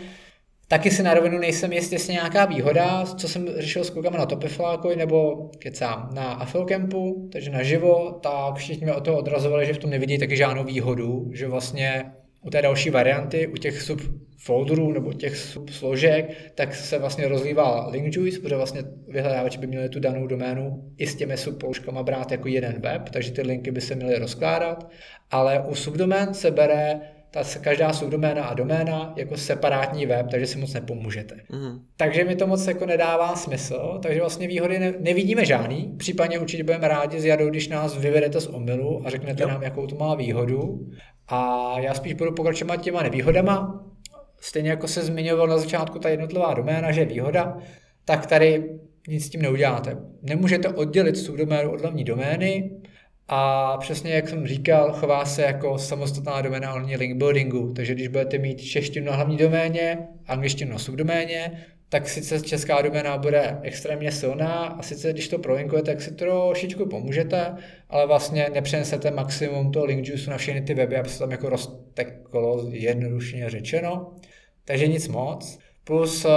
taky si na rovinu nejsem jistý, jestli nějaká výhoda, co jsem řešil s klukama na Topiflákovi nebo kecám na Afilcampu, takže naživo, tak všichni mě o to odrazovali, že v tom nevidí taky žádnou výhodu, že vlastně u té další varianty, u těch subfolderů nebo těch subsložek, tak se vlastně rozlívá link juice, protože vlastně vyhledávači by měli tu danou doménu i s těmi subpouškama brát jako jeden web, takže ty linky by se měly rozkládat, ale u subdomén se bere ta každá subdoména a doména jako separátní web, takže si moc nepomůžete. Mm. Takže mi to moc jako nedává smysl, takže vlastně výhody ne, nevidíme žádný, případně určitě budeme rádi s Jadou, když nás vyvedete z omylu a řeknete jo. nám, jakou to má výhodu. A já spíš budu pokračovat těma nevýhodama. Stejně jako se zmiňoval na začátku ta jednotlivá doména, že je výhoda, tak tady nic s tím neuděláte. Nemůžete oddělit subdoménu od hlavní domény a přesně jak jsem říkal, chová se jako samostatná doména ohledně link buildingu. Takže když budete mít češtinu na hlavní doméně, angličtinu na subdoméně, tak sice česká doména bude extrémně silná a sice když to prolinkujete, tak si trošičku pomůžete, ale vlastně nepřenesete maximum toho link juice na všechny ty weby, aby se tam jako rozteklo jednodušně řečeno. Takže nic moc. Plus uh,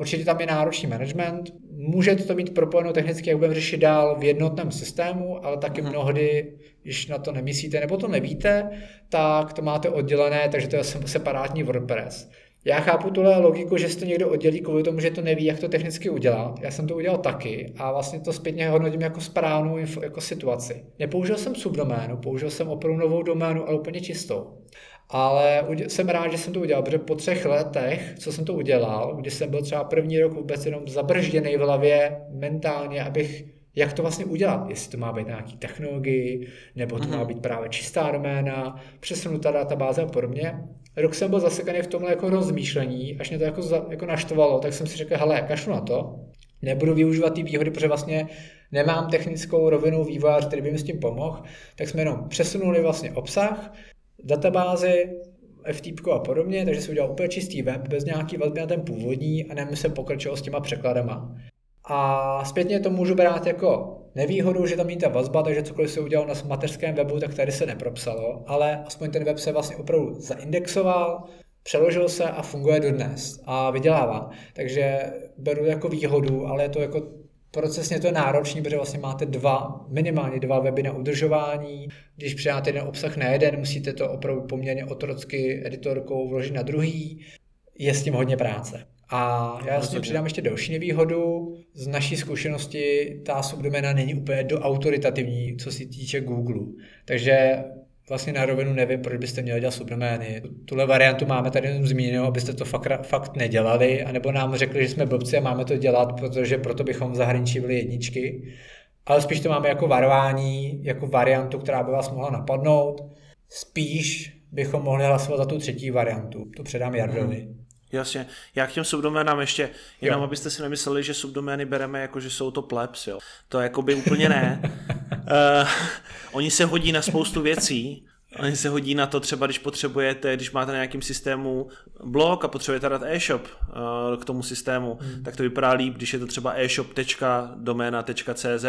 určitě tam je náročný management. Můžete to mít propojeno technicky, jak budeme řešit dál v jednotném systému, ale taky mm-hmm. mnohdy, když na to nemyslíte nebo to nevíte, tak to máte oddělené, takže to je separátní WordPress. Já chápu tuhle logiku, že si to někdo oddělí kvůli tomu, že to neví, jak to technicky udělat. Já jsem to udělal taky a vlastně to zpětně hodnotím jako správnou jako situaci. Nepoužil jsem subdoménu, použil jsem opravdu novou doménu, ale úplně čistou. Ale jsem rád, že jsem to udělal, protože po třech letech, co jsem to udělal, kdy jsem byl třeba první rok vůbec jenom zabržděný v hlavě mentálně, abych jak to vlastně udělat, jestli to má být nějaký technologii, nebo to mm-hmm. má mhm. být právě čistá doména, přesunutá databáze a podobně. Rok jsem byl zasekaný v tomhle jako rozmýšlení, až mě to jako, za, jako naštvalo, tak jsem si řekl, hele, kašlu na to, nebudu využívat ty výhody, protože vlastně nemám technickou rovinu vývojář, který by mi s tím pomohl, tak jsme jenom přesunuli vlastně obsah, databázi, FTP a podobně, takže si udělal úplně čistý web bez nějaký vazby na ten původní a nevím, se pokračoval s těma překladama. A zpětně to můžu brát jako nevýhodu, že tam není ta vazba, takže cokoliv se udělal na mateřském webu, tak tady se nepropsalo, ale aspoň ten web se vlastně opravdu zaindexoval, přeložil se a funguje dodnes a vydělává. Takže beru jako výhodu, ale je to jako procesně to je náročný, protože vlastně máte dva, minimálně dva weby na udržování. Když přidáte jeden obsah na jeden, musíte to opravdu poměrně otrocky editorkou vložit na druhý. Je s tím hodně práce. A já vlastně přidám ještě další nevýhodu. Z naší zkušenosti ta subdomena není úplně do autoritativní, co se týče Google. Takže vlastně na rovinu nevím, proč byste měli dělat subdomény. Tuhle variantu máme tady jenom zmíněno, abyste to fakt, fakt nedělali, anebo nám řekli, že jsme blbci a máme to dělat, protože proto bychom v zahraničí byli jedničky. Ale spíš to máme jako varování, jako variantu, která by vás mohla napadnout. Spíš bychom mohli hlasovat za tu třetí variantu. To předám Jardovi. Hmm. Jasně. Já k těm subdoménám ještě, jenom jo. abyste si nemysleli, že subdomény bereme jako, že jsou to plebs, jo. To jako by úplně ne. uh, oni se hodí na spoustu věcí, Oni se hodí na to třeba, když potřebujete, když máte na nějakém systému blog a potřebujete dát e-shop uh, k tomu systému, hmm. tak to vypadá líp, když je to třeba e-shop.domena.cz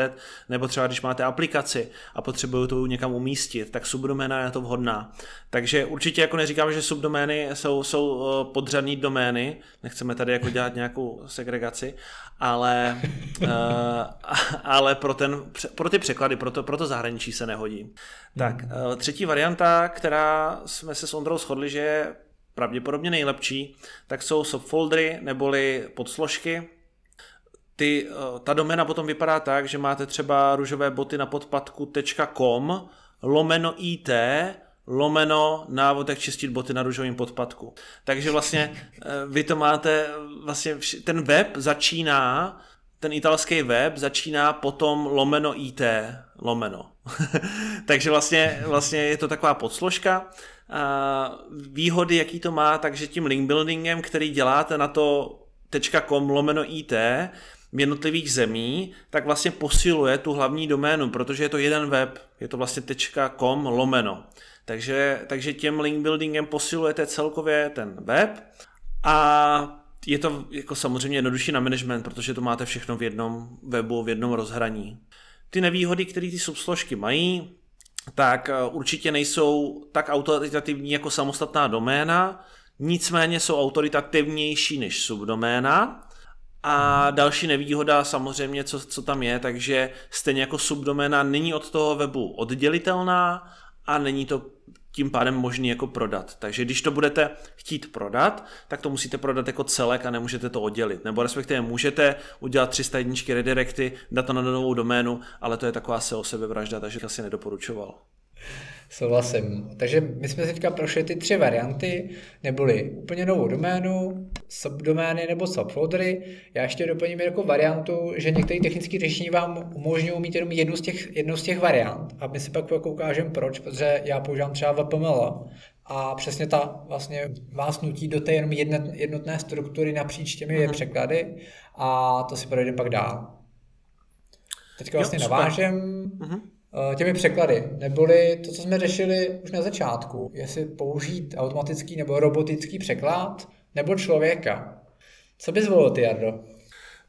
nebo třeba když máte aplikaci a potřebují to někam umístit, tak subdoména je to vhodná. Takže určitě jako neříkám, že subdomény jsou, jsou uh, podřadní domény, nechceme tady jako dělat nějakou segregaci, ale, uh, ale pro, ten, pro ty překlady, pro to, pro to zahraničí se nehodí. Tak, třetí varianta, která jsme se s Ondrou shodli, že je pravděpodobně nejlepší, tak jsou subfoldery neboli podsložky. Ty, eh, ta doména potom vypadá tak, že máte třeba růžové boty na podpadku.com lomeno IT lomeno návod, jak čistit boty na růžovém podpadku. Takže vlastně eh, vy to máte, vlastně ten web začíná, ten italský web začíná potom lomeno IT, lomeno. Takže vlastně, vlastně je to taková podsložka. Výhody, jaký to má, takže tím link buildingem, který děláte na to .com lomeno IT, v jednotlivých zemí, tak vlastně posiluje tu hlavní doménu, protože je to jeden web, je to vlastně .com lomeno. Takže, takže těm link buildingem posilujete celkově ten web a je to jako samozřejmě jednodušší na management, protože to máte všechno v jednom webu, v jednom rozhraní. Ty nevýhody, které ty subsložky mají, tak eh, určitě nejsou tak autoritativní jako samostatná doména, nicméně jsou autoritativnější než subdoména. A další nevýhoda samozřejmě, co, co tam je, takže stejně jako subdoména není od toho webu oddělitelná a není to tím pádem možný jako prodat. Takže když to budete chtít prodat, tak to musíte prodat jako celek a nemůžete to oddělit. Nebo respektive můžete udělat 300 jedničky redirecty, dát to na novou doménu, ale to je taková SEO sebevražda, takže asi nedoporučoval. Souhlasím. Takže my jsme teďka prošli ty tři varianty, neboli úplně novou doménu, subdomény nebo subfoldery. Já ještě doplním jako variantu, že některé technické řešení vám umožňují mít jenom jednu z těch, jednu z těch variant. A my si pak jako ukážeme proč, protože já používám třeba VPML a přesně ta vlastně vás nutí do té jenom jedné, jednotné struktury napříč těmi uh-huh. překlady a to si projdeme pak dál. Teďka vlastně jo, navážem. Uh-huh Eh, těmi překlady, neboli to, co jsme řešili už na začátku, jestli použít automatický nebo robotický překlad, nebo člověka. Co bys zvolil ty, Jardo?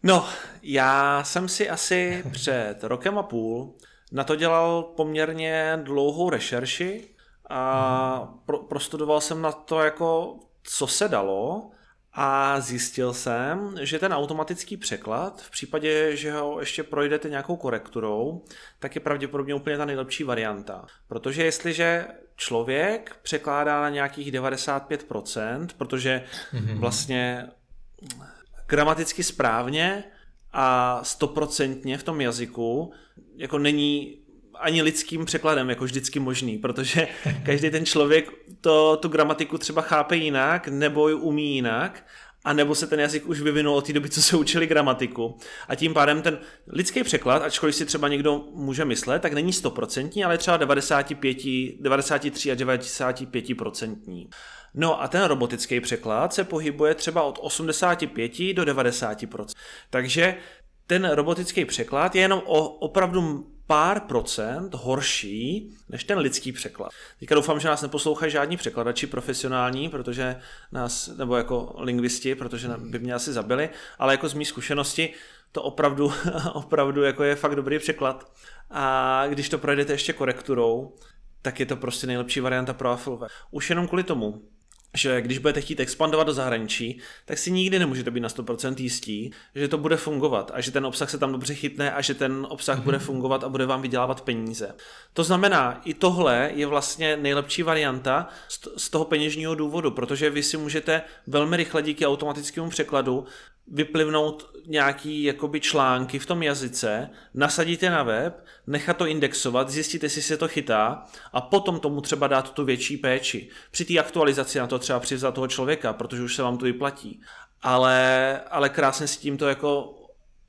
No, já jsem si asi před rokem a půl na to dělal poměrně dlouhou rešerši a pro, prostudoval jsem na to jako, co se dalo A zjistil jsem, že ten automatický překlad, v případě, že ho ještě projdete nějakou korekturou, tak je pravděpodobně úplně ta nejlepší varianta. Protože jestliže člověk překládá na nějakých 95%, protože mm-hmm. vlastně gramaticky správně a stoprocentně v tom jazyku jako není ani lidským překladem jako vždycky možný, protože každý ten člověk to, tu gramatiku třeba chápe jinak nebo ji umí jinak a nebo se ten jazyk už vyvinul od té doby, co se učili gramatiku. A tím pádem ten lidský překlad, ačkoliv si třeba někdo může myslet, tak není stoprocentní, ale třeba 95, 93 a 95%. No a ten robotický překlad se pohybuje třeba od 85 do 90%. Takže ten robotický překlad je jenom o opravdu pár procent horší než ten lidský překlad. Teďka doufám, že nás neposlouchají žádní překladači profesionální, protože nás, nebo jako lingvisti, protože by mě asi zabili, ale jako z mý zkušenosti to opravdu, opravdu jako je fakt dobrý překlad. A když to projdete ještě korekturou, tak je to prostě nejlepší varianta pro. Už jenom kvůli tomu, že když budete chtít expandovat do zahraničí, tak si nikdy nemůžete být na 100% jistí, že to bude fungovat a že ten obsah se tam dobře chytne a že ten obsah mm-hmm. bude fungovat a bude vám vydělávat peníze. To znamená, i tohle je vlastně nejlepší varianta z toho peněžního důvodu, protože vy si můžete velmi rychle díky automatickému překladu vyplivnout nějaký jakoby články v tom jazyce, nasadíte na web, nechat to indexovat, zjistíte, jestli se to chytá a potom tomu třeba dát tu větší péči. Při té aktualizaci na to třeba přivzat toho člověka, protože už se vám to vyplatí. Ale, ale krásně si tím to jako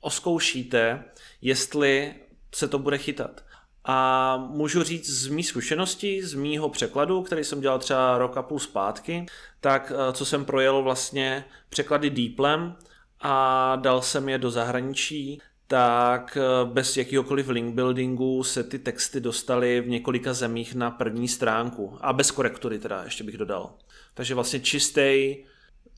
oskoušíte, jestli se to bude chytat. A můžu říct z mý zkušenosti, z mýho překladu, který jsem dělal třeba rok a půl zpátky, tak eh, co jsem projel vlastně překlady Deeplem, a dal jsem je do zahraničí, tak eh, bez jakýhokoliv link buildingu se ty texty dostaly v několika zemích na první stránku. A bez korektury teda, ještě bych dodal. Takže vlastně čistý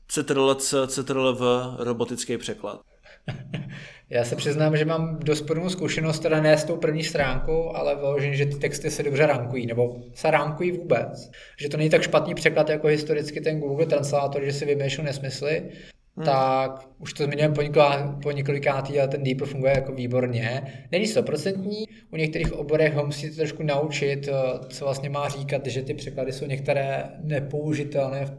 CTRL-C, CTRL-V robotický překlad. Já se přiznám, že mám dost podobnou zkušenost, teda ne s tou první stránkou, ale vyloženě, že ty texty se dobře rankují, nebo se rankují vůbec. Že to není tak špatný překlad jako historicky ten Google Translator, že si vymýšlel nesmysly, hmm. tak už to zmiňujeme po, několika, po několikátý, ale ten DeepL funguje jako výborně. Není stoprocentní, u některých oborech ho musíte trošku naučit, eh, co vlastně má říkat, že ty překlady jsou některé nepoužitelné,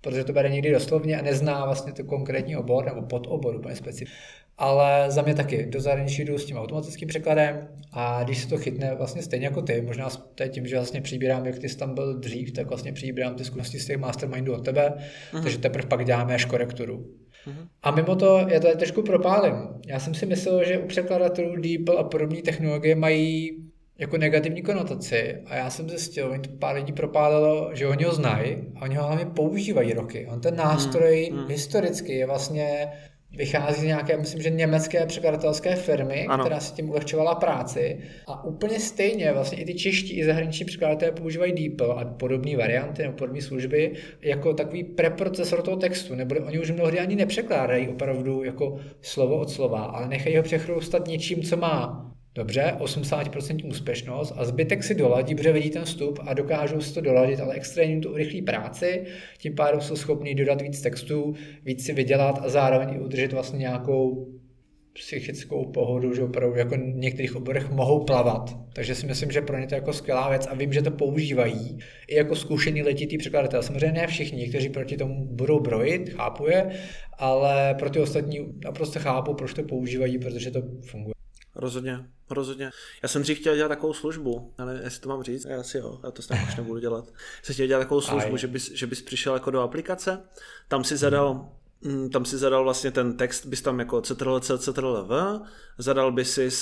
protože to bere někdy doslovně a nezná vlastně to konkrétní obor nebo podobor úplně specificky. Ale za mě taky do zahraničí jdu s tím automatickým překladem a když se to chytne vlastně stejně jako ty, možná to je tím, že vlastně přibírám, jak ty jsi tam byl dřív, tak vlastně přibírám ty zkušenosti z těch mastermindů od tebe, uh-huh. takže teprve pak děláme až korekturu. Uh-huh. A mimo to, já to trošku propálím. Já jsem si myslel, že u překladatelů DeepL a podobné technologie mají jako negativní konotaci a já jsem zjistil, oni to pár lidí propálilo, že oni ho znají a oni ho hlavně používají roky. On ten nástroj hmm. historicky je vlastně vychází z nějaké, myslím, že německé překladatelské firmy, ano. která si tím ulehčovala práci. A úplně stejně vlastně i ty čeští i zahraniční překladatelé používají DeepL a podobné varianty nebo podobné služby jako takový preprocesor toho textu. Nebo oni už mnohdy ani nepřekládají opravdu jako slovo od slova, ale nechají ho přechroustat něčím, co má Dobře, 80% úspěšnost a zbytek si doladí, protože vidí ten vstup a dokážou si to doladit, ale extrémně to urychlí práci, tím pádem jsou schopni dodat víc textů, víc si vydělat a zároveň udržet vlastně nějakou psychickou pohodu, že opravdu jako v některých oborech mohou plavat. Takže si myslím, že pro ně to je jako skvělá věc a vím, že to používají i jako zkušený letitý překladatel. Samozřejmě ne všichni, někteří proti tomu budou brojit, chápu je, ale pro ty ostatní naprosto chápu, proč to používají, protože to funguje. Rozhodně, rozhodně. Já jsem dřív chtěl dělat takovou službu, ale jestli to mám říct, já asi jo, já to snad už nebudu dělat. Jsem chtěl dělat takovou službu, že bys, že bys přišel jako do aplikace, tam si zadal mm, tam si zadal vlastně ten text, bys tam jako ctrl c, ctrl v, zadal bys si uh,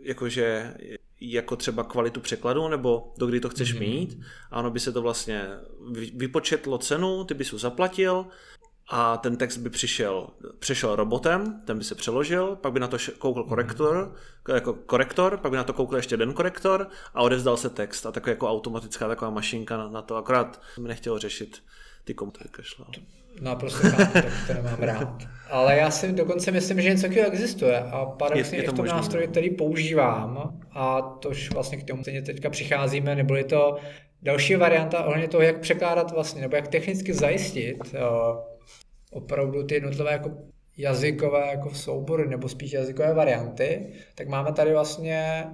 jakože jako třeba kvalitu překladu, nebo do kdy to chceš mm-hmm. mít, a ono by se to vlastně vypočetlo cenu, ty bys ho zaplatil, a ten text by přišel, přišel robotem, ten by se přeložil, pak by na to koukl mhm. korektor, jako korektor, pak by na to koukl ještě jeden korektor a odevzdal se text a taková jako automatická taková mašinka na, na to, akorát mi nechtěl řešit ty komputery kašlal. Naprosto chápu, tak to nemám rád. Ale já si dokonce myslím, že něco takového existuje a paradoxně je, je v tom nástroji, který používám a tož vlastně k tomu teďka přicházíme, nebo je to další varianta ohledně toho, jak překládat vlastně, nebo jak technicky zajistit uh, opravdu ty jednotlivé jako jazykové jako soubory, nebo spíš jazykové varianty, tak máme tady vlastně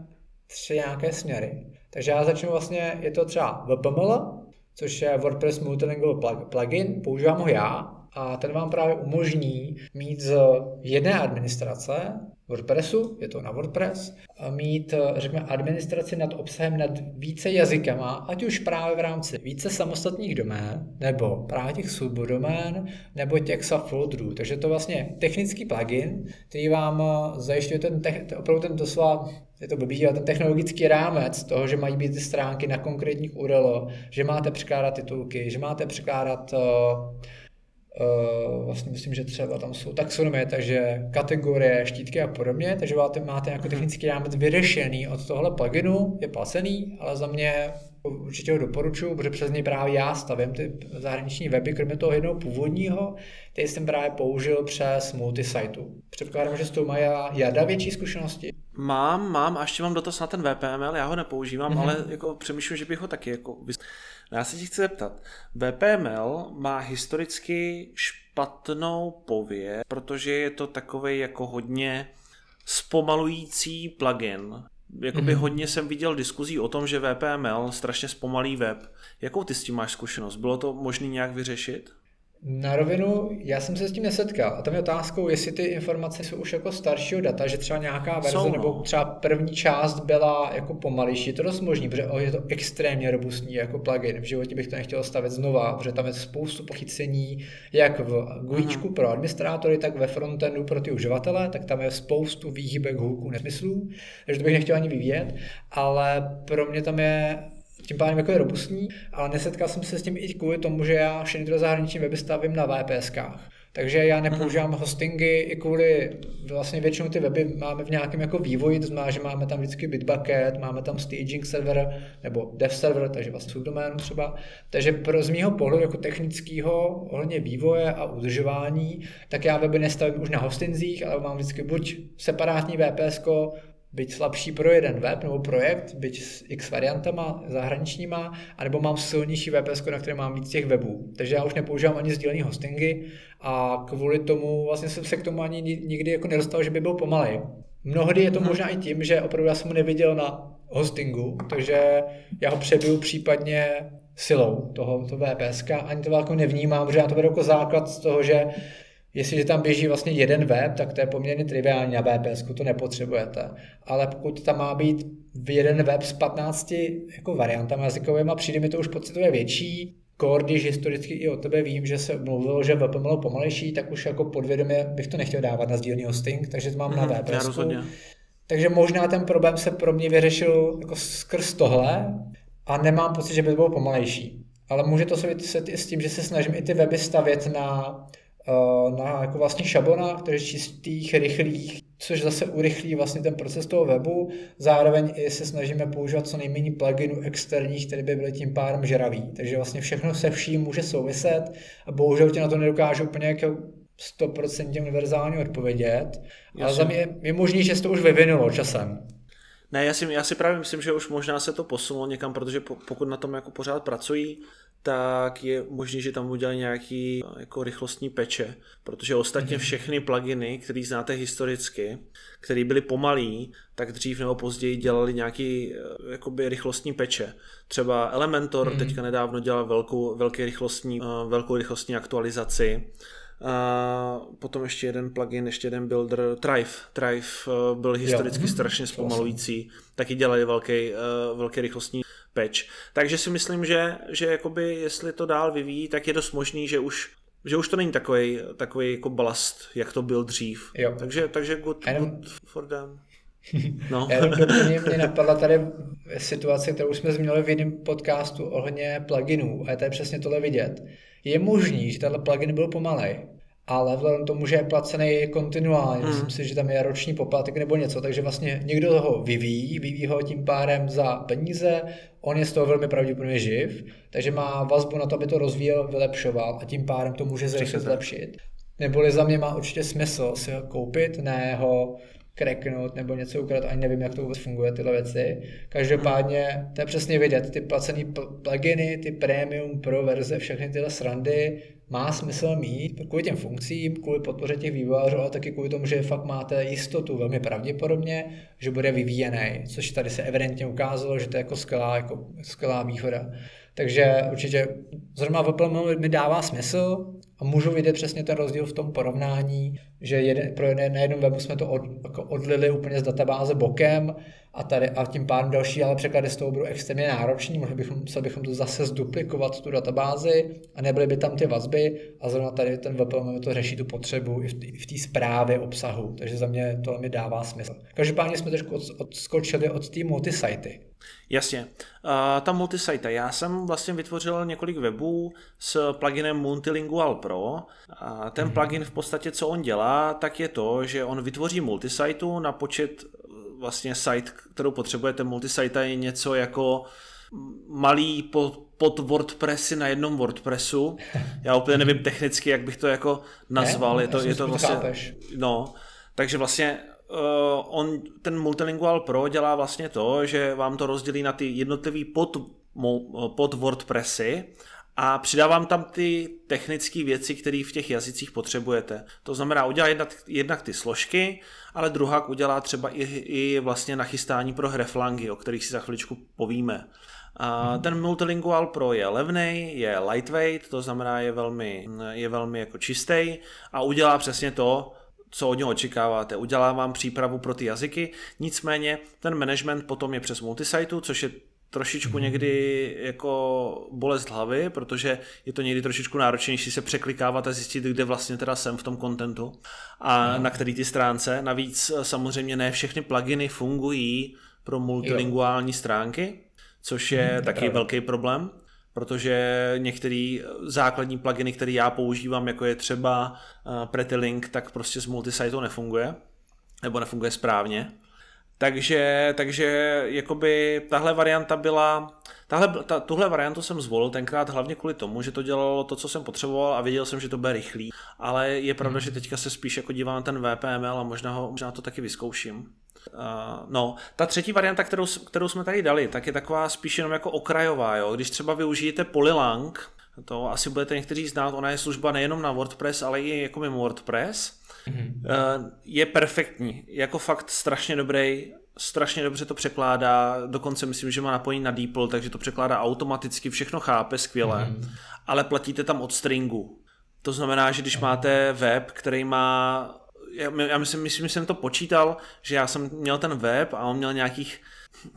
tři nějaké směry. Takže já začnu vlastně, je to třeba WPML, což je WordPress Multilingual plugin, používám ho já a ten vám právě umožní mít z jedné administrace WordPressu, je to na WordPress, mít, řekněme, administraci nad obsahem nad více jazykama, ať už právě v rámci více samostatných domén, nebo právě těch subdomén, nebo těch subfolderů. Takže to vlastně technický plugin, který vám zajišťuje ten, opravdu ten doslova je to blbý, ten technologický rámec toho, že mají být ty stránky na konkrétních URL, že máte překládat titulky, že máte překládat uh, Uh, vlastně myslím, že třeba tam jsou taxonomie, takže kategorie, štítky a podobně, takže máte, máte jako technický rámec vyřešený od tohle pluginu, je placený, ale za mě určitě ho doporučuji, protože přes něj právě já stavím ty zahraniční weby, kromě toho jednoho původního, který jsem právě použil přes multisiteu. Předpokládám, že s tou mají Jada větší zkušenosti. Mám, mám, a ještě mám dotaz na ten VPML, já ho nepoužívám, mm-hmm. ale jako přemýšlím, že bych ho taky jako... No já se ti chci zeptat, VPML má historicky špatnou pověst, protože je to takový jako hodně zpomalující plugin. Jakoby mm-hmm. hodně jsem viděl diskuzí o tom, že VPML strašně zpomalí web. Jakou ty s tím máš zkušenost? Bylo to možné nějak vyřešit? Na rovinu, já jsem se s tím nesetkal. A tam je otázkou, jestli ty informace jsou už jako staršího data, že třeba nějaká verze jsou, no. nebo třeba první část byla jako pomalejší. Je to dost možný, protože je to extrémně robustní jako plugin. V životě bych to nechtěl stavit znova, protože tam je spoustu pochycení, jak v GUIčku mm. pro administrátory, tak ve frontendu pro ty uživatele, tak tam je spoustu výhybek, hůků, nesmyslů, takže to bych nechtěl ani vyvíjet, ale pro mě tam je tím pádem jako je robustní, ale nesetkal jsem se s tím i kvůli tomu, že já všechny tyhle zahraniční weby stavím na VPSkách. Takže já nepoužívám mhm. hostingy i kvůli, vlastně většinou ty weby máme v nějakém jako vývoji, to znamená, že máme tam vždycky Bitbucket, máme tam staging server nebo dev server, takže vlastně subdoménu třeba. Takže pro z mýho pohledu jako technického ohledně vývoje a udržování, tak já weby nestavím už na hostinzích, ale mám vždycky buď separátní VPS, byť slabší pro jeden web nebo projekt, byť s x variantama zahraničníma, anebo mám silnější VPS, na které mám víc těch webů. Takže já už nepoužívám ani sdílený hostingy a kvůli tomu vlastně jsem se k tomu ani nikdy jako nedostal, že by byl pomalej. Mnohdy je to mhm. možná i tím, že opravdu já jsem ho neviděl na hostingu, takže já ho přebiju případně silou toho, toho VPS, ani to jako nevnímám, protože já to beru jako základ z toho, že Jestliže tam běží vlastně jeden web, tak to je poměrně triviální na VPS, to nepotřebujete. Ale pokud tam má být jeden web s 15 jako variantami jazykovými, přijde mi to už pocitově větší. Kor, když historicky i o tebe vím, že se mluvilo, že web bylo pomalejší, tak už jako podvědomě bych to nechtěl dávat na sdílný hosting, takže to mám mm, na mhm, VPS. Takže možná ten problém se pro mě vyřešil jako skrz tohle a nemám pocit, že by to bylo pomalejší. Ale může to souviset i s tím, že se snažím i ty weby stavět na na jako vlastně šablonách, takže čistých, rychlých, což zase urychlí vlastně ten proces toho webu. Zároveň i se snažíme používat co nejméně pluginů externích, které by byly tím pádem žravý. Takže vlastně všechno se vším může souviset a bohužel tě na to nedokážu úplně jako 100% univerzálně odpovědět. Jasně. Ale za mě je možný, že se to už vyvinulo časem. Ne, já si, já si právě myslím, že už možná se to posunulo někam, protože pokud na tom jako pořád pracují, tak je možné, že tam udělali nějaký jako rychlostní peče, protože ostatně mhm. všechny pluginy, které znáte historicky, které byly pomalý, tak dřív nebo později dělali nějaký eh, jakoby rychlostní peče. Třeba Elementor mm. teďka nedávno dělal velkou, velký rychlostní, uh, velkou rychlostní aktualizaci. A potom ještě jeden plugin, ještě jeden builder, Thrive. Thrive uh, byl historicky jo. strašně zpomalující. Taky dělali velký, uh, velký rychlostní patch. Takže si myslím, že, že jakoby jestli to dál vyvíjí, tak je dost možný, že už že už to není takový, takový jako balast, jak to byl dřív. Jo. Takže, takže good, jenom... good for them. No. mě, mě napadla tady situace, kterou jsme zmínili v jednom podcastu ohledně pluginů a je tady přesně tohle vidět. Je možný, že tenhle plugin byl pomalej, ale vzhledem tomu, že je placený kontinuálně, mm. myslím si, že tam je roční poplatek nebo něco, takže vlastně někdo ho vyvíjí, vyvíjí ho tím pádem za peníze, on je z toho velmi pravděpodobně živ, takže má vazbu na to, aby to rozvíjel, vylepšoval a tím pádem to může zrychlit zlepšit. Neboli za mě má určitě smysl si ho koupit, ne ho kreknout nebo něco ukrat, ani nevím, jak to vůbec funguje, tyhle věci. Každopádně to je přesně vidět, ty placené pluginy, ty premium pro verze, všechny tyhle srandy má smysl mít kvůli těm funkcím, kvůli podpoře těch vývojářů, ale taky kvůli tomu, že fakt máte jistotu velmi pravděpodobně, že bude vyvíjený, což tady se evidentně ukázalo, že to je jako skvělá, jako skvělá výhoda. Takže určitě zrovna VPL mi dává smysl a můžu vidět přesně ten rozdíl v tom porovnání, že jeden, pro jeden, na jednom webu jsme to od, jako odlili úplně z databáze bokem a, tady, a tím pádem další, ale překlady z toho budou extrémně nároční, mohli bychom, museli bychom to zase zduplikovat tu databázi a nebyly by tam ty vazby a zrovna tady ten VPL to řeší tu potřebu i v té zprávě obsahu, takže za mě to mi dává smysl. Každopádně jsme trošku odskočili od té multisity. Jasně. Uh, ta multisite, já jsem vlastně vytvořil několik webů s pluginem Multilingual Pro. A ten mm-hmm. plugin v podstatě, co on dělá, tak je to, že on vytvoří multisite na počet vlastně site, kterou potřebujete. Multisite je něco jako malý pod, pod WordPressy na jednom WordPressu. Já úplně nevím technicky, jak bych to jako nazval. Ne, je to, je to vlastně, no, takže vlastně uh, on, ten Multilingual Pro dělá vlastně to, že vám to rozdělí na ty jednotlivý pod, pod WordPressy a přidávám tam ty technické věci, které v těch jazycích potřebujete. To znamená, udělá jednak, jednak ty složky, ale druhá udělá třeba i, i vlastně nachystání pro hreflangy, o kterých si za chviličku povíme. A ten Multilingual Pro je levný, je lightweight, to znamená je velmi, je velmi jako čistý a udělá přesně to, co od něho očekáváte. Udělá vám přípravu pro ty jazyky, nicméně ten management potom je přes multisiteu, což je trošičku mhm. někdy jako bolest hlavy, protože je to někdy trošičku náročnější se překlikávat a zjistit, kde vlastně teda jsem v tom kontentu a na který ty stránce. Navíc eh, samozřejmě ne všechny pluginy fungují pro multilinguální jo. stránky, což je hmm, taky pravda. velký problém, protože některé základní pluginy, které já používám, jako je třeba uh, Pretty tak prostě z multisiteu nefunguje, nebo nefunguje správně. Takže, takže jakoby tahle varianta byla, tahle, ta, tuhle variantu jsem zvolil tenkrát hlavně kvůli tomu, že to dělalo to, co jsem potřeboval a věděl jsem, že to bude rychlý, ale je pravda, hmm. že teďka se spíš jako dívám na ten VPML a možná, ho, možná to taky vyzkouším. Uh, no, ta třetí varianta, kterou, kterou jsme tady dali, tak je taková spíš jenom jako okrajová, jo. Když třeba využijete Polylang, to asi budete někteří znát, ona je služba nejenom na WordPress, ale i jako mimo WordPress, mm-hmm. je perfektní, jako fakt strašně dobrý, strašně dobře to překládá, dokonce myslím, že má napojení na DeepL, takže to překládá automaticky, všechno chápe skvěle, mm-hmm. ale platíte tam od stringu. To znamená, že když máte web, který má já, já myslím, myslím, že jsem to počítal, že já jsem měl ten web a on měl nějakých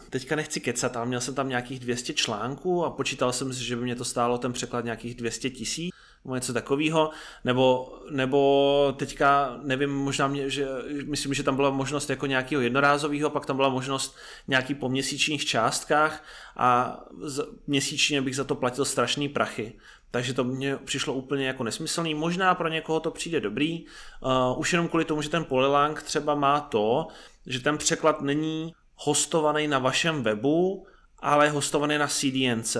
teďka nechci kecat, ale měl jsem tam nějakých 200 článků a počítal jsem si, že by mě to stálo ten překlad nějakých 200 tisíc nebo něco takového, nebo, nebo teďka nevím, možná mě, že myslím, že tam byla možnost jako nějakého jednorázového, pak tam byla možnost nějaký po měsíčních částkách a z, měsíčně bych za to platil strašný prachy. Takže to mně přišlo úplně jako nesmyslný. Možná pro někoho to přijde dobrý, uh, už jenom kvůli tomu, že ten Polylang třeba má to, že ten překlad není hostovaný na vašem webu, ale je hostovaný na CDNC.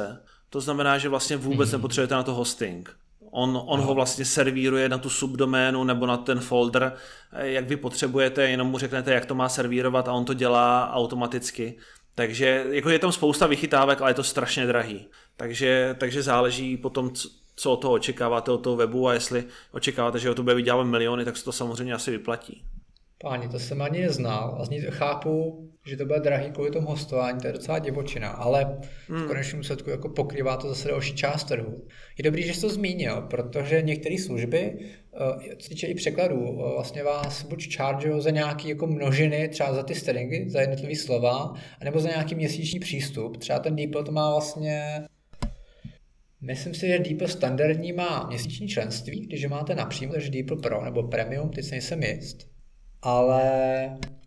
To znamená, že vlastně vůbec mm-hmm. nepotřebujete na to hosting. On, on ho vlastně servíruje na tu subdoménu nebo na ten folder, jak vy potřebujete, jenom mu řeknete, jak to má servírovat a on to dělá automaticky. Takže jako je tam spousta vychytávek, ale je to strašně drahý. Takže, takže záleží potom, co od toho očekáváte od toho webu a jestli očekáváte, že o to bude vydělávat miliony, tak se to samozřejmě asi vyplatí. Páni, to jsem ani neznal a z ní chápu, že to bude drahý kvůli tomu hostování, to je docela divočina, ale hmm. v konečném úsledku jako pokrývá to zase další část trhu. Je dobrý, že jsi to zmínil, protože některé služby, eh, co týče i překladů, eh, vlastně vás buď charge za nějaké jako množiny, třeba za ty stringy, za jednotlivé slova, anebo za nějaký měsíční přístup. Třeba ten DeepL to má vlastně Myslím si, že DeepL standardní má měsíční členství, když máte napřímo, takže DeepL Pro nebo Premium, teď se nejsem jist ale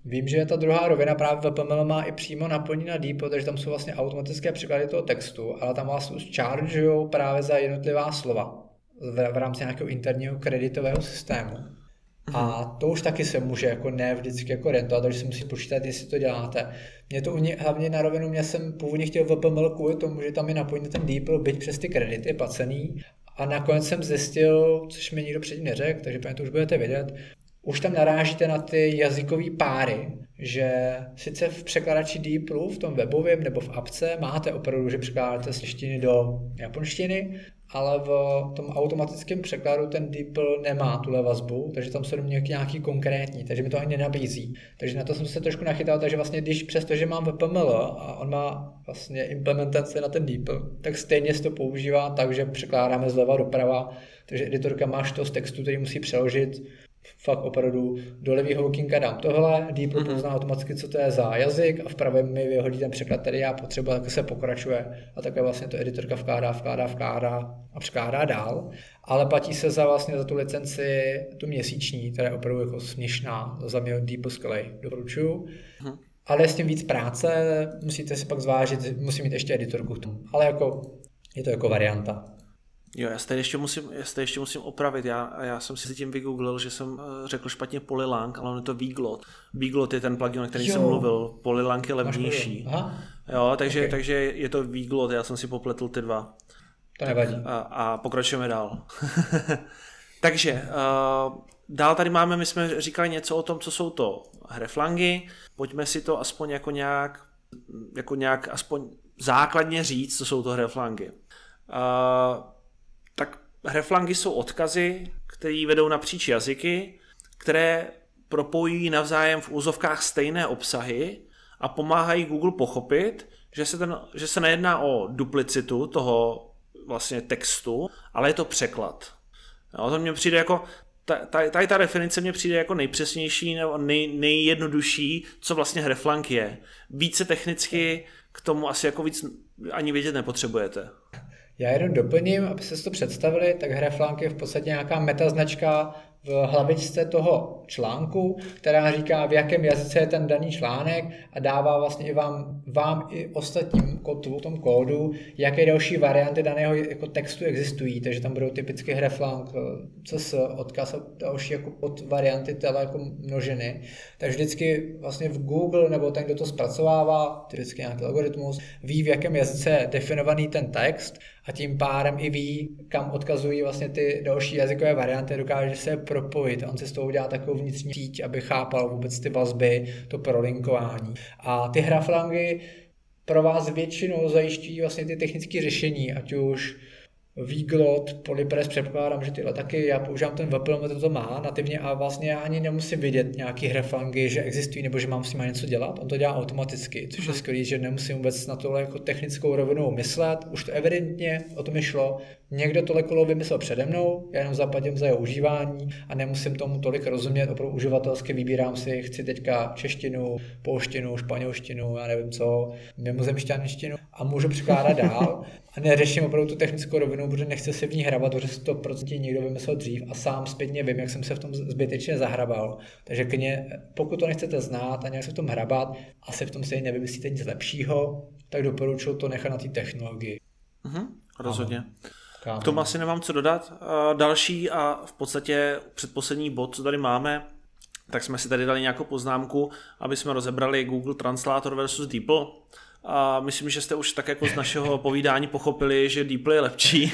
vím, že ta druhá rovina právě VPML má i přímo napojení na Deep, takže tam jsou vlastně automatické překlady toho textu, ale tam vás už chargeujou právě za jednotlivá slova v, v rámci nějakého interního kreditového systému. A to už taky se může jako ne vždycky jako rentovat, takže si musí počítat, jestli to děláte. Mě to ně, hlavně na rovinu, mě jsem původně chtěl VPML kvůli tomu, že tam je napojený ten DeepL, byť přes ty kredity placený. A nakonec jsem zjistil, což mi nikdo předtím neřekl, takže to už budete vědět, už tam narážíte na ty jazykové páry, že sice v překladači DeepL, v tom webovém nebo v apce, máte opravdu, že překládáte z češtiny do japonštiny, ale v tom automatickém překladu ten DeepL nemá tuhle vazbu, takže tam jsou nějaký, nějaký konkrétní, takže mi to ani nenabízí. Takže na to jsem se trošku nachytal, takže vlastně když přestože mám VPML a on má vlastně implementace na ten DeepL, tak stejně se to používá tak, že překládáme zleva doprava, takže editorka máš to z textu, který musí přeložit fakt opravdu do levého okénka dám tohle, deep mm-hmm. pozná automaticky, co to je za jazyk a vpravo mi vyhodí ten překlad, který já potřebuji, tak se pokračuje a takhle vlastně to editorka vkládá, vkládá, vkládá a překládá dál. Ale platí se za vlastně za tu licenci, tu měsíční, která je opravdu jako směšná, za mě Deep skvělej, doporučuju. Mm-hmm. Ale s tím víc práce, musíte si pak zvážit, musí mít ještě editorku k tomu. Ale jako je to jako varianta. Jo, já se ještě musím, já se ještě musím opravit. Já, já jsem si tím vygooglil, že jsem eh, řekl špatně Polylang, ale on je to Viglot. Viglot je ten plugin, o který jo. jsem mluvil. Polylang je levnější. Jo, takže, okay. takže je to Viglot, já jsem si popletl ty dva. To nevadí. A, a pokračujeme dál. takže uh, dál tady máme, my jsme říkali něco o tom, co jsou to hreflangy. Pojďme si to aspoň jako nějak, jako nějak aspoň základně říct, co jsou to hreflangy. Uh, hreflangy jsou odkazy, které vedou napříč jazyky, které propojí navzájem v úzovkách stejné obsahy a pomáhají Google pochopit, že se, ten, že se nejedná o duplicitu toho vlastně textu, ale je to překlad. Jo, to mně přijde jako, tady ta, ta definice mě přijde jako nejpřesnější nebo nej, nejjednodušší, co vlastně hreflang je. Více technicky k tomu asi jako víc ani vědět nepotřebujete. Já jenom doplním, aby se to představili, tak Hreflank je v podstatě nějaká metaznačka v hlavičce toho článku, která říká, v jakém jazyce je ten daný článek a dává vlastně i vám, vám i ostatním v tom kódu, jaké další varianty daného jako textu existují. Takže tam budou typicky hreflang, CS, odkaz a další jako pod varianty tele jako množiny. Takže vždycky vlastně v Google nebo ten, kdo to zpracovává, typicky nějaký algoritmus, ví, v jakém jazyce je definovaný ten text a tím pádem i ví, kam odkazují vlastně ty další jazykové varianty, dokáže se propojit. On se z toho udělá takovou vnitřní síť, aby chápal vůbec ty vazby, to prolinkování. A ty hraflangy pro vás většinou zajišťují vlastně ty technické řešení, ať už Výglot, Polypress předpokládám, že tyhle taky, já používám ten VPL, to má nativně a vlastně já ani nemusím vidět nějaký hrefangy, že existují nebo že mám s nimi něco dělat, on to dělá automaticky, což je mhm. skvělé, že nemusím vůbec na tohle jako technickou rovinu myslet, už to evidentně o tom šlo, někdo tohle kolo vymyslel přede mnou, já jenom zaplatím za jeho užívání a nemusím tomu tolik rozumět, opravdu uživatelsky vybírám si, chci teďka češtinu, polštinu, španělštinu, já nevím co, mimozemšťanštinu a můžu překládat dál a neřeším opravdu tu technickou rovinu, protože nechci se v ní hrabat, protože to prostě někdo vymyslel dřív a sám zpětně vím, jak jsem se v tom zbytečně zahrabal. Takže kně, pokud to nechcete znát a nějak se v tom hrabat, asi v tom se nevymyslíte nic lepšího, tak doporučuji to nechat na té technologii. Mhm, rozhodně. K tomu asi nemám co dodat. Další a v podstatě předposlední bod, co tady máme, tak jsme si tady dali nějakou poznámku, aby jsme rozebrali Google Translator versus DeepL a myslím, že jste už tak jako z našeho povídání pochopili, že DeepL je lepší.